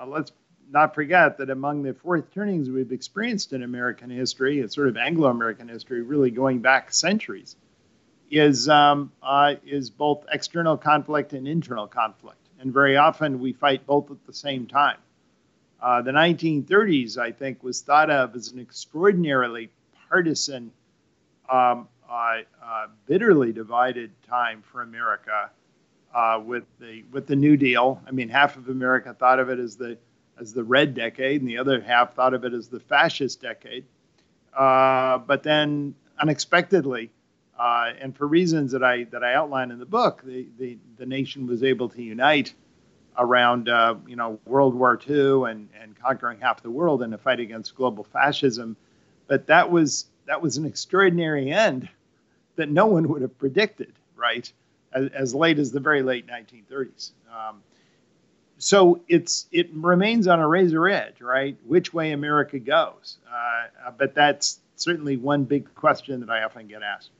uh, let's not forget that among the fourth turnings we've experienced in American history, it's sort of Anglo-American history, really going back centuries, is um, uh, is both external conflict and internal conflict, and very often we fight both at the same time. Uh, the 1930s, I think, was thought of as an extraordinarily partisan, um, uh, uh, bitterly divided time for America uh, with the with the New Deal. I mean, half of America thought of it as the as the red decade, and the other half thought of it as the fascist decade. Uh, but then, unexpectedly, uh, and for reasons that I that I outline in the book, the the, the nation was able to unite around uh, you know World War II and and conquering half the world in a fight against global fascism. But that was that was an extraordinary end that no one would have predicted, right? As, late as the very late 1930s. Um, so it's it remains on a razor edge, right? Which way America goes, uh, but that's certainly one big question that I often get asked.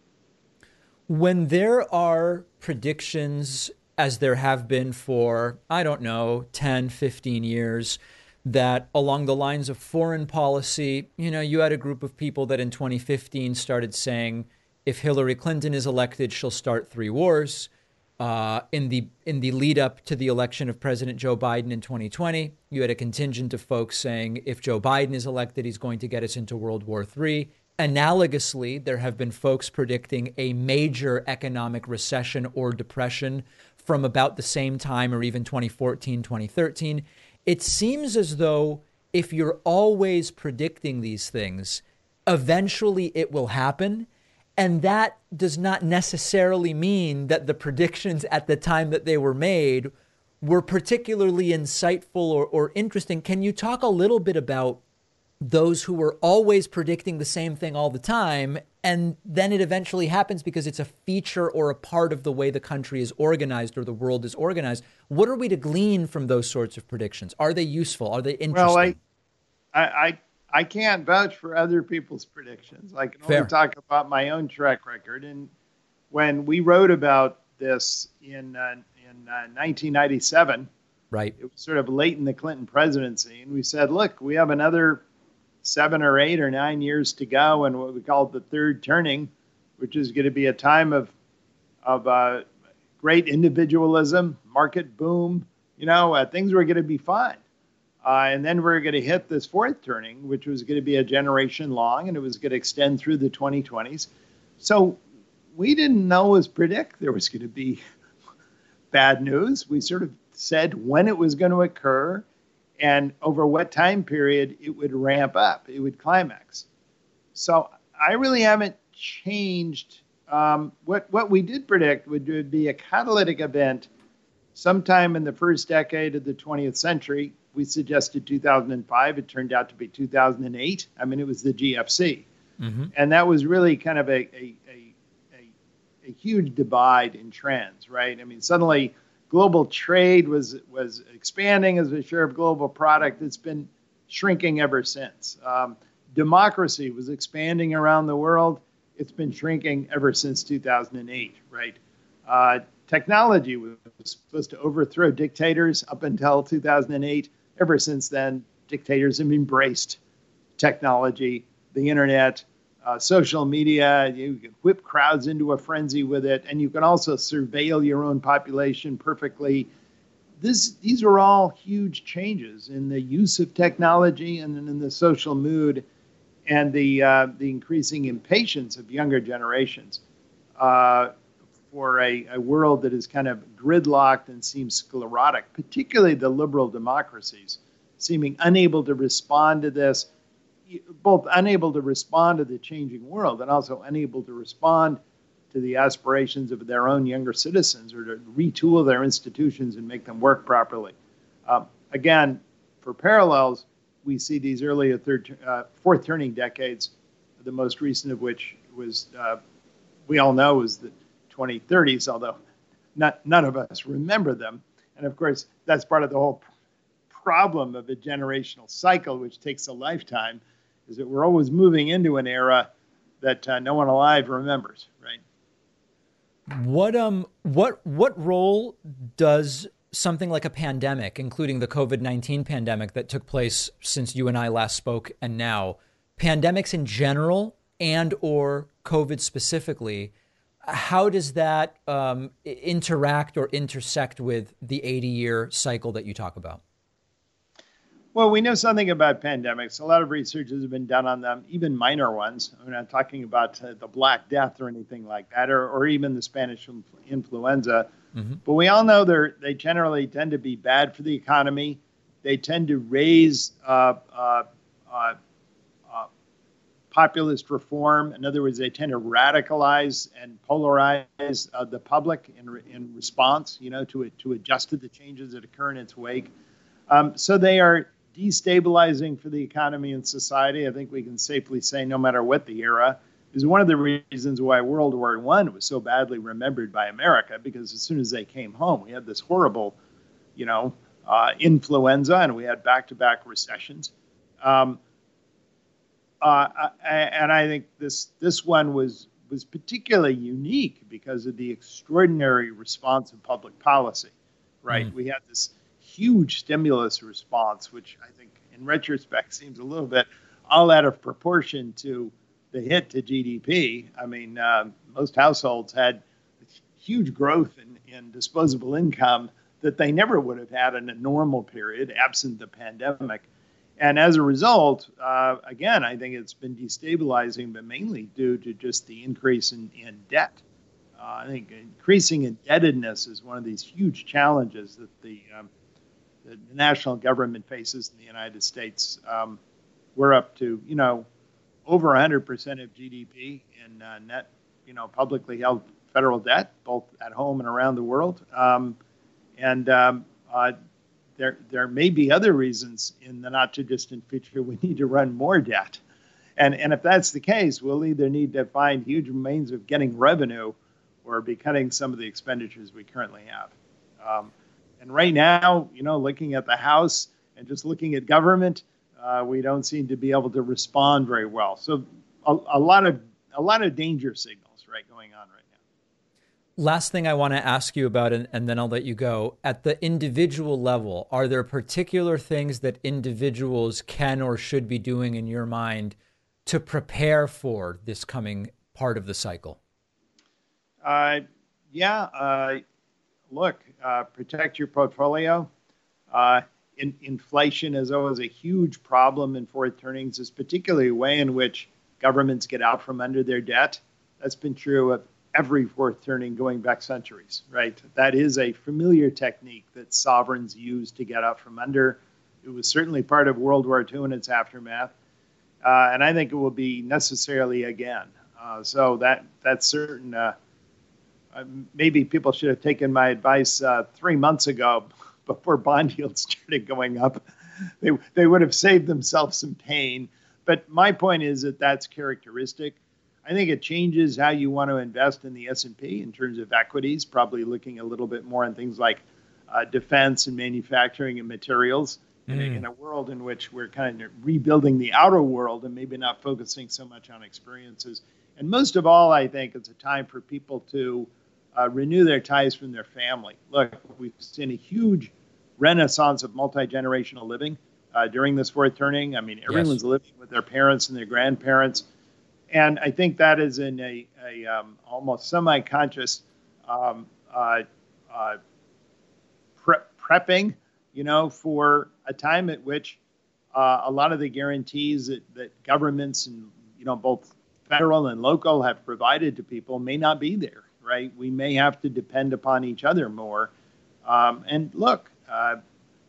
When there are predictions, as there have been for, I don't know, 10, 15 years, that along the lines of foreign policy, you know, you had a group of people that in 2015 started saying, if Hillary Clinton is elected, she'll start three wars. Uh, in the in the lead up to the election of President Joe Biden in 2020, you had a contingent of folks saying if Joe Biden is elected, he's going to get us into World War III. Analogously, there have been folks predicting a major economic recession or depression from about the same time, or even 2014, 2013. It seems as though if you're always predicting these things, eventually it will happen and that does not necessarily mean that the predictions at the time that they were made were particularly insightful or, or interesting. Can you talk a little bit about those who were always predicting the same thing all the time and then it eventually happens because it's a feature or a part of the way the country is organized or the world is organized. What are we to glean from those sorts of predictions? Are they useful? Are they interesting? Well, I, I, I can't vouch for other people's predictions. I can only Fair. talk about my own track record. And when we wrote about this in uh, in uh, 1997, right, it was sort of late in the Clinton presidency, and we said, look, we have another seven or eight or nine years to go, and what we called the third turning, which is going to be a time of of uh, great individualism, market boom. You know, uh, things were going to be fine. Uh, and then we're going to hit this fourth turning, which was going to be a generation long, and it was going to extend through the 2020s. So we didn't as predict there was going to be bad news. We sort of said when it was going to occur and over what time period it would ramp up, it would climax. So I really haven't changed. Um, what what we did predict would be a catalytic event sometime in the first decade of the 20th century. We suggested 2005. It turned out to be 2008. I mean, it was the GFC, mm-hmm. and that was really kind of a, a, a, a, a huge divide in trends, right? I mean, suddenly global trade was was expanding as a share of global product. It's been shrinking ever since. Um, democracy was expanding around the world. It's been shrinking ever since 2008, right? Uh, technology was supposed to overthrow dictators up until 2008. Ever since then, dictators have embraced technology, the internet, uh, social media. You can whip crowds into a frenzy with it, and you can also surveil your own population perfectly. This, these are all huge changes in the use of technology and in the social mood and the, uh, the increasing impatience of younger generations uh, for a, a world that is kind of gridlocked and seems sclerotic, particularly the liberal democracies, seeming unable to respond to this both unable to respond to the changing world and also unable to respond to the aspirations of their own younger citizens or to retool their institutions and make them work properly. Um, again, for parallels, we see these early third, uh, fourth turning decades, the most recent of which was, uh, we all know, was the 2030s, although not, none of us remember them. And of course, that's part of the whole problem of the generational cycle, which takes a lifetime is that we're always moving into an era that uh, no one alive remembers, right? What um what what role does something like a pandemic, including the COVID nineteen pandemic that took place since you and I last spoke, and now pandemics in general and or COVID specifically, how does that um, interact or intersect with the eighty year cycle that you talk about? Well, we know something about pandemics. A lot of research has been done on them, even minor ones. I'm not talking about uh, the Black Death or anything like that, or, or even the Spanish influenza. Mm-hmm. But we all know they they generally tend to be bad for the economy. They tend to raise uh, uh, uh, populist reform. In other words, they tend to radicalize and polarize uh, the public in, in response, you know, to it, to adjust to the changes that occur in its wake. Um, so they are destabilizing for the economy and society. I think we can safely say, no matter what the era, is one of the reasons why World War One was so badly remembered by America. Because as soon as they came home, we had this horrible, you know, uh, influenza, and we had back-to-back recessions. Um, uh, and I think this this one was was particularly unique because of the extraordinary response of public policy. Right, mm. we had this huge stimulus response, which I think in retrospect seems a little bit all out of proportion to the hit to GDP. I mean, uh, most households had huge growth in, in disposable income that they never would have had in a normal period absent the pandemic. And as a result, uh, again, I think it's been destabilizing, but mainly due to just the increase in, in debt. Uh, I think increasing indebtedness is one of these huge challenges that the um, the national government faces in the United States. Um, we're up to, you know, over 100% of GDP in uh, net, you know, publicly held federal debt, both at home and around the world. Um, and um, uh, there, there may be other reasons in the not too distant future we need to run more debt. And, and if that's the case, we'll either need to find huge means of getting revenue or be cutting some of the expenditures we currently have. Um, and right now, you know, looking at the House and just looking at government, uh, we don't seem to be able to respond very well. So a, a lot of a lot of danger signals right going on right now. Last thing I want to ask you about, and, and then I'll let you go. At the individual level, are there particular things that individuals can or should be doing in your mind to prepare for this coming part of the cycle? Uh, yeah. Uh, look, uh, protect your portfolio. Uh, in, inflation is always a huge problem in fourth turnings, is particularly a way in which governments get out from under their debt. That's been true of every fourth turning going back centuries, right? That is a familiar technique that sovereigns use to get out from under. It was certainly part of World War II and its aftermath, uh, and I think it will be necessarily again. Uh, so that that's certain. Uh, uh maybe people should have taken my advice uh, three months ago before bond yields started going up. They they would have saved themselves some pain but my point is that that's characteristic. I think it changes how you want to invest in the S&P in terms of equities, probably looking a little bit more on things like uh, defense and manufacturing and materials mm. in, a, in, a, world in which we're kind of rebuilding the outer world and maybe not focusing so much on experiences. And most of all, I think it's a time for people to uh, renew their ties from their family. Look, we've seen a huge renaissance of multi generational living uh, during this fourth turning. I mean, everyone's yes. living with their parents and their grandparents, and I think that is in a, a um, almost semi-conscious um, uh, uh, pre- prepping, you know, for a time at which uh, a lot of the guarantees that, that governments and you know both federal and local have provided to people may not be there. Right? We may have to depend upon each other more. Um, and look, uh,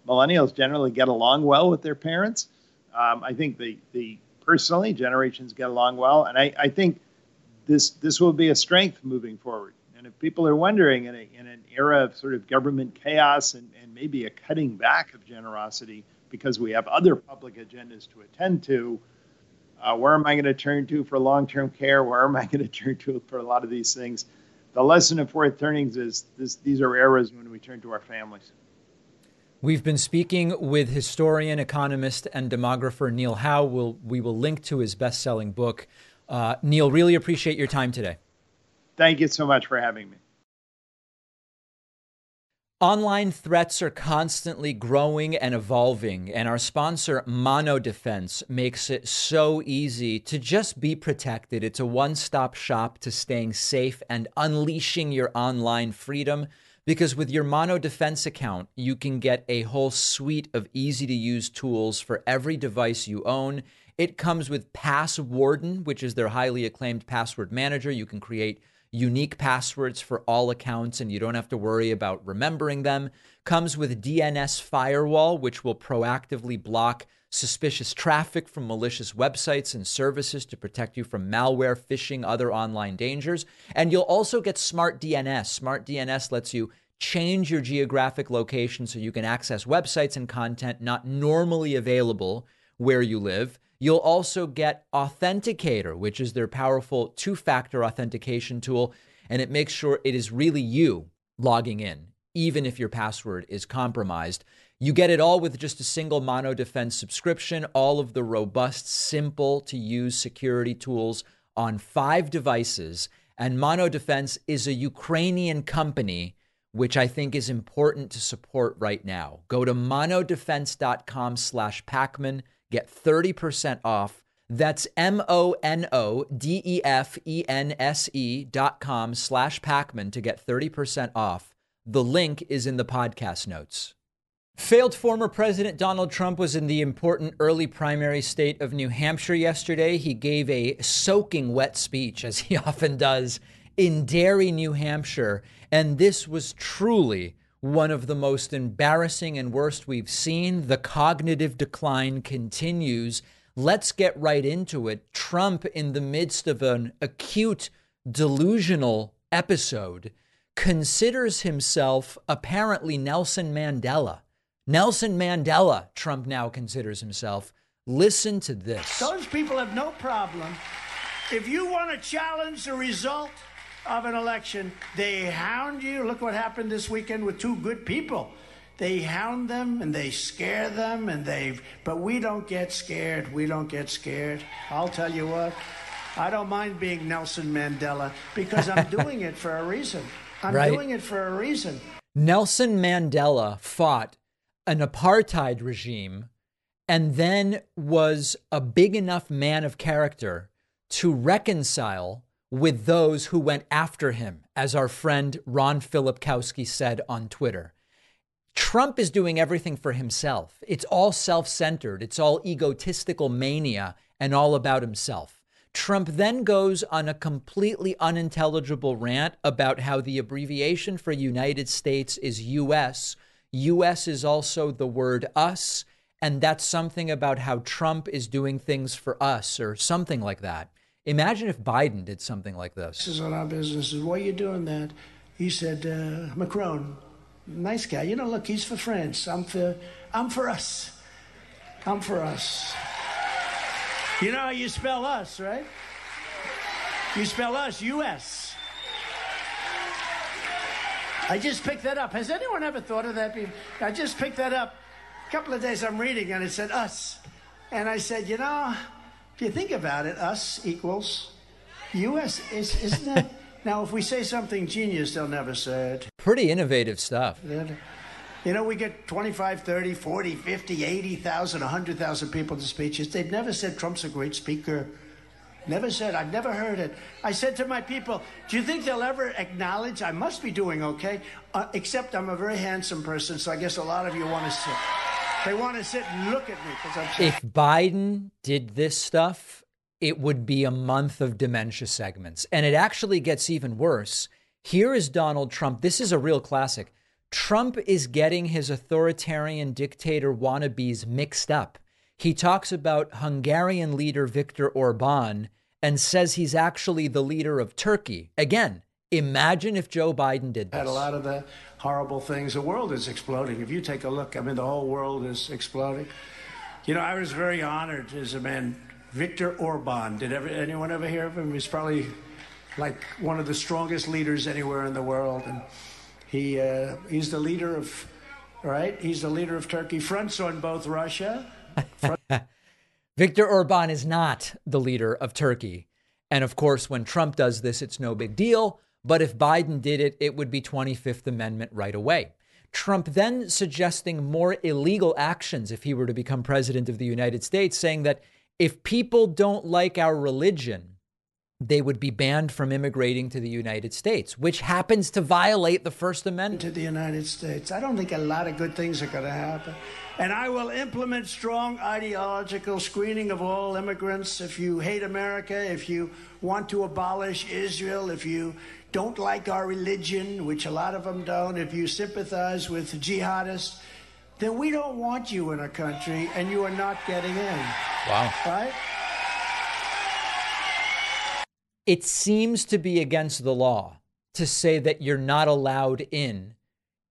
millennials generally get along well with their parents. Um, I think the the personally generations get along well, and I, I think this this will be a strength moving forward. And if people are wondering in, a, in an era of sort of government chaos and, and maybe a cutting back of generosity because we have other public agendas to attend to, uh, where am I going to turn to for long-term care? Where am I going to turn to for a lot of these things? The lesson of fourth turnings is this, these are eras when we turn to our families. We've been speaking with historian, economist, and demographer Neil Howe. We'll, we will link to his best selling book. Uh, Neil, really appreciate your time today. Thank you so much for having me. Online threats are constantly growing and evolving, and our sponsor, Mono Defense, makes it so easy to just be protected. It's a one stop shop to staying safe and unleashing your online freedom. Because with your Mono Defense account, you can get a whole suite of easy to use tools for every device you own. It comes with Passwarden, which is their highly acclaimed password manager. You can create unique passwords for all accounts and you don't have to worry about remembering them. Comes with DNS Firewall, which will proactively block suspicious traffic from malicious websites and services to protect you from malware, phishing, other online dangers. And you'll also get Smart DNS. Smart DNS lets you change your geographic location so you can access websites and content not normally available where you live. You'll also get Authenticator, which is their powerful two factor authentication tool, and it makes sure it is really you logging in, even if your password is compromised. You get it all with just a single Mono Defense subscription, all of the robust, simple to use security tools on five devices. And Mono Defense is a Ukrainian company, which I think is important to support right now. Go to monodefense.com slash Pakman, get 30% off. That's M-O-N-O-D-E-F-E-N-S-E dot com slash Pakman to get 30% off. The link is in the podcast notes. Failed former President Donald Trump was in the important early primary state of New Hampshire yesterday. He gave a soaking wet speech, as he often does, in Derry, New Hampshire. And this was truly one of the most embarrassing and worst we've seen. The cognitive decline continues. Let's get right into it. Trump, in the midst of an acute delusional episode, considers himself apparently Nelson Mandela Nelson Mandela, Trump now considers himself, Listen to this. Those people have no problem. If you want to challenge the result of an election, they hound you. Look what happened this weekend with two good people. They hound them and they scare them and they but we don't get scared. We don't get scared. I'll tell you what. I don't mind being Nelson Mandela because I'm doing it for a reason. I'm Right. doing it for a reason. Nelson Mandela fought an apartheid regime and then was a big enough man of character to reconcile with those who went after him, as our friend Ron Filipkowski said on Twitter. Trump is doing everything for himself. It's all self centered, it's all egotistical mania and all about himself. Trump then goes on a completely unintelligible rant about how the abbreviation for United States is US. US is also the word us, and that's something about how Trump is doing things for us or something like that. Imagine if Biden did something like this. This is on our business. Why are you doing that? He said, uh, Macron, nice guy. You know, look, he's for France. I'm for, I'm for us. I'm for us. You know how you spell us, right? You spell us, U.S. I just picked that up. Has anyone ever thought of that? before? I just picked that up. A couple of days I'm reading and it said us. And I said, you know, if you think about it, us equals U.S. Is, isn't that? now, if we say something genius, they'll never say it. Pretty innovative stuff. You know, we get 25, 30, 40, 50, 80,000, 100,000 people to speeches. They've never said Trump's a great speaker. Never said. I've never heard it. I said to my people, do you think they'll ever acknowledge I must be doing okay? Uh, except I'm a very handsome person, so I guess a lot of you want to sit. They want to sit and look at me because I'm If Biden did this stuff, it would be a month of dementia segments. And it actually gets even worse. Here is Donald Trump. This is a real classic. Trump is getting his authoritarian dictator wannabes mixed up. He talks about Hungarian leader Viktor Orban and says he's actually the leader of Turkey. Again, imagine if Joe Biden did had a lot of the horrible things. The world is exploding. If you take a look, I mean, the whole world is exploding. You know, I was very honored as a man. Viktor Orban. Did ever, anyone ever hear of him? He's probably like one of the strongest leaders anywhere in the world, and he uh, he's the leader of right. He's the leader of Turkey. Fronts on both Russia. Viktor Orban is not the leader of Turkey. And of course, when Trump does this, it's no big deal. But if Biden did it, it would be 25th Amendment right away. Trump then suggesting more illegal actions if he were to become president of the United States, saying that if people don't like our religion, they would be banned from immigrating to the United States, which happens to violate the First Amendment. to the United States. I don't think a lot of good things are going to happen. And I will implement strong ideological screening of all immigrants. If you hate America, if you want to abolish Israel, if you don't like our religion, which a lot of them don't, if you sympathize with jihadists, then we don't want you in our country and you are not getting in. Wow. Right? It seems to be against the law to say that you're not allowed in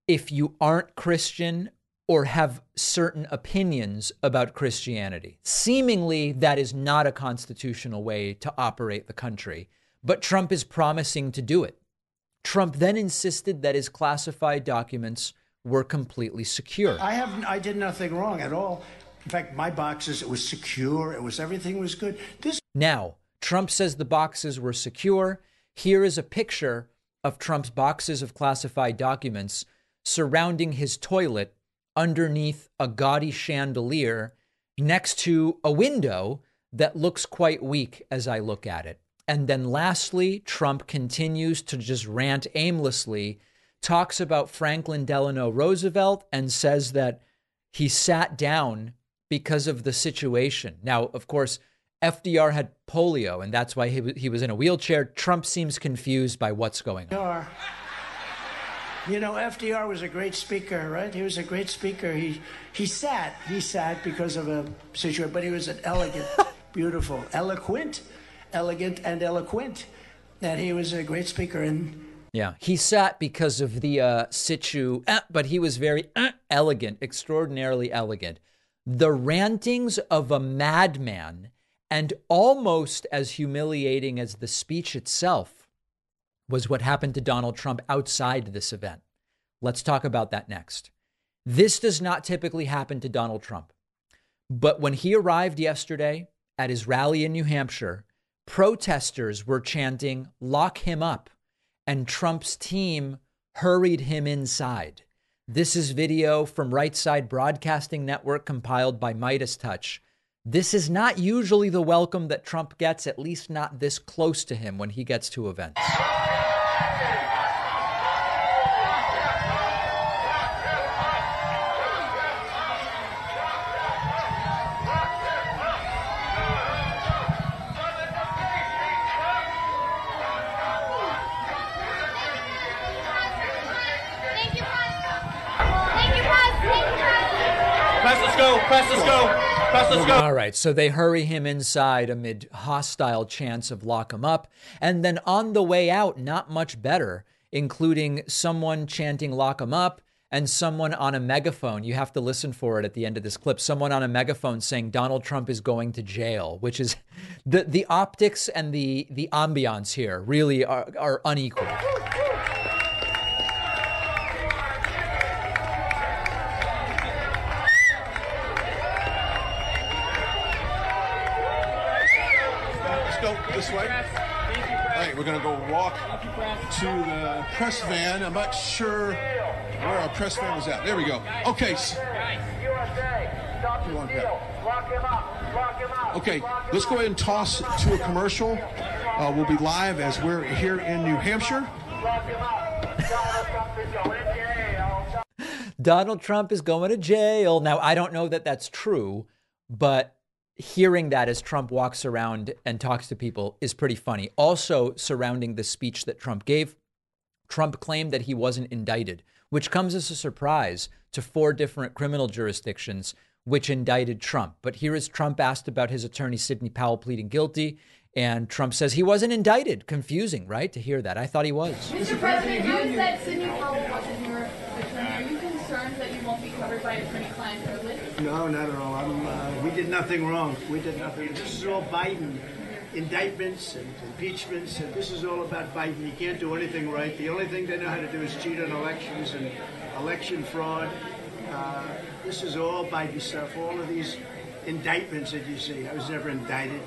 if you aren't Christian or have certain opinions about Christianity. Seemingly, that is not a constitutional way to operate the country, but Trump is promising to do it. Trump then insisted that his classified documents were completely secure. I have I did nothing wrong at all. In fact, my boxes it was secure. It was everything was good. This Now, Trump says the boxes were secure. Here is a picture of Trump's boxes of classified documents surrounding his toilet underneath a gaudy chandelier next to a window that looks quite weak as I look at it. And then lastly, Trump continues to just rant aimlessly, talks about Franklin Delano Roosevelt, and says that he sat down because of the situation. Now, of course, FDR had polio, and that's why he, he was in a wheelchair. Trump seems confused by what's going on. You know, FDR was a great speaker, right? He was a great speaker. He he sat. He sat because of a situation, but he was an elegant, beautiful, eloquent, elegant, and eloquent. That he was a great speaker. And Yeah, he sat because of the uh, situ, eh, but he was very eh, elegant, extraordinarily elegant. the rantings of a madman and almost as humiliating as the speech itself was what happened to Donald Trump outside this event. Let's talk about that next. This does not typically happen to Donald Trump. But when he arrived yesterday at his rally in New Hampshire, protesters were chanting, lock him up. And Trump's team hurried him inside. This is video from Right Side Broadcasting Network compiled by MeidasTouch. This is not usually the welcome that Trump gets, at least not this close to him when he gets to events. Let's go. All right, so they hurry him inside amid hostile chants of lock him up. And then on the way out, not much better, including someone chanting lock him up and someone on a megaphone. You have to listen for it at the end of this clip. Someone on a megaphone saying Donald Trump is going to jail, which is the, the optics and the, the ambiance here really are, are unequal. We're going to go walk to the press van. I'm not sure where our press van is at. There we go. Okay. Okay, let's go ahead and toss to a commercial. Uh, we'll be live as we're here in New Hampshire. Donald Trump is going to jail. Now, I don't know that that's true, but hearing that as Trump walks around and talks to people is pretty funny. Also, surrounding the speech that Trump gave, Trump claimed that he wasn't indicted, which comes as a surprise to four different criminal jurisdictions which indicted Trump. But here is Trump asked about his attorney, Sidney Powell, pleading guilty. And Trump says he wasn't indicted. Confusing, right? To hear that. I thought he was. Mr. President, you said Sidney Powell wasn't your attorney? Are you concerned that you won't be covered by attorney-client privilege? No, not at all. Nothing wrong. We did nothing. This is all Biden indictments and impeachments, and this is all about Biden. He can't do anything right. The only thing they know how to do is cheat on elections and election fraud. Uh, this is all Biden stuff. All of these indictments that you see. I was never indicted.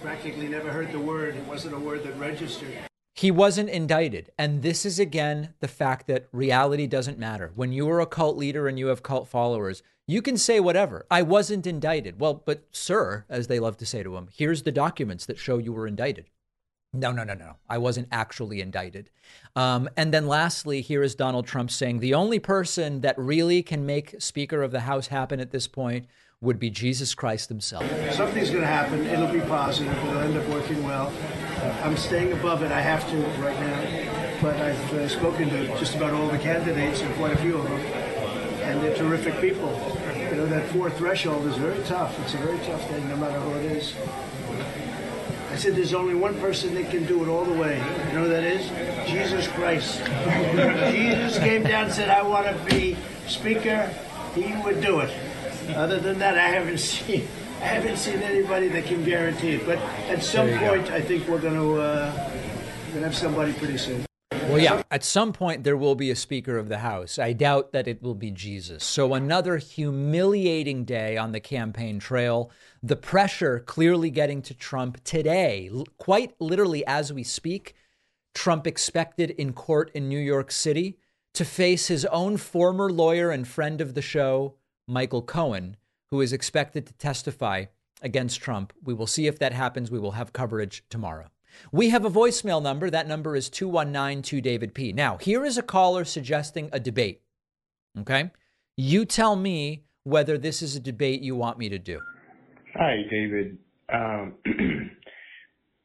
Practically never heard the word. It wasn't a word that registered. He wasn't indicted. And this is again the fact that reality doesn't matter. When you are a cult leader and you have cult followers, you can say whatever. I wasn't indicted. Well, but sir, as they love to say to him, here's the documents that show you were indicted. No, no, no, no. I wasn't actually indicted. Um, and then lastly, here is Donald Trump saying the only person that really can make Speaker of the House happen at this point would be Jesus Christ himself. Something's going to happen. It'll be positive. It'll end up working well. I'm staying above it. I have to right now. But I've uh, spoken to just about all the candidates and quite a few of them. And they're terrific people. You know, that fourth threshold is very tough. It's a very tough thing, no matter who it is. I said there's only one person that can do it all the way. You know who that is? Jesus Christ. Jesus came down and said, I want to be Speaker. He would do it. Other than that, I haven't seen I haven't seen anybody that can guarantee it. But at some point, go. I think we're going to uh, going to have somebody pretty soon. Well, yeah, at some point there will be a Speaker of the House. I doubt that it will be Jesus. So, another humiliating day on the campaign trail. The pressure clearly getting to Trump today, quite literally as we speak. Trump expected in court in New York City to face his own former lawyer and friend of the show, Michael Cohen, who is expected to testify against Trump. We will see if that happens. We will have coverage tomorrow. We have a voicemail number. That number is 2192 David P. Now, here is a caller suggesting a debate. Okay? You tell me whether this is a debate you want me to do. Hi, David. Um,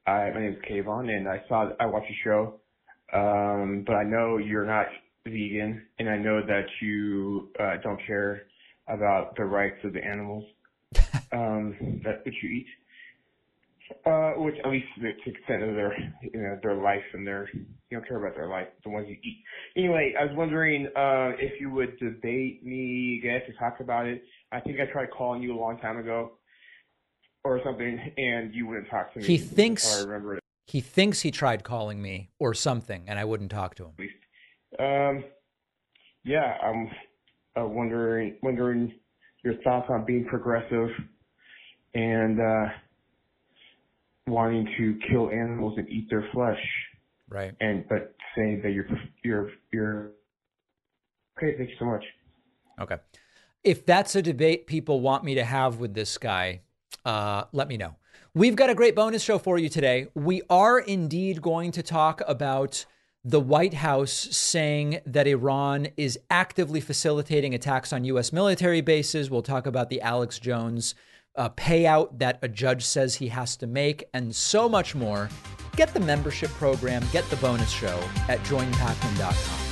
I, my name is Kayvon, and I saw I watched your show, um, but I know you're not vegan, and I know that you uh, don't care about the rights of the animals um, that which you eat. Uh, which at least to the extent of their, you know, their life and their, you don't care about their life, the ones you eat. Anyway, I was wondering uh, if you would debate me again to talk about it. I think I tried calling you a long time ago or something, and you wouldn't talk to me. He thinks I remember it. he thinks he tried calling me or something, and I wouldn't talk to him. Um, yeah, I'm uh, wondering wondering your thoughts on being progressive and uh, wanting to kill animals and eat their flesh, Right. and but saying that you're you're you're okay. Thank you so much. Okay. If that's a debate people want me to have with this guy, uh, let me know. We've got a great bonus show for you today. We are indeed going to talk about the White House saying that Iran is actively facilitating attacks on U.S. military bases. We'll talk about the Alex Jones uh, payout that a judge says he has to make, and so much more. Get the membership program, get the bonus show at joinpakman.com.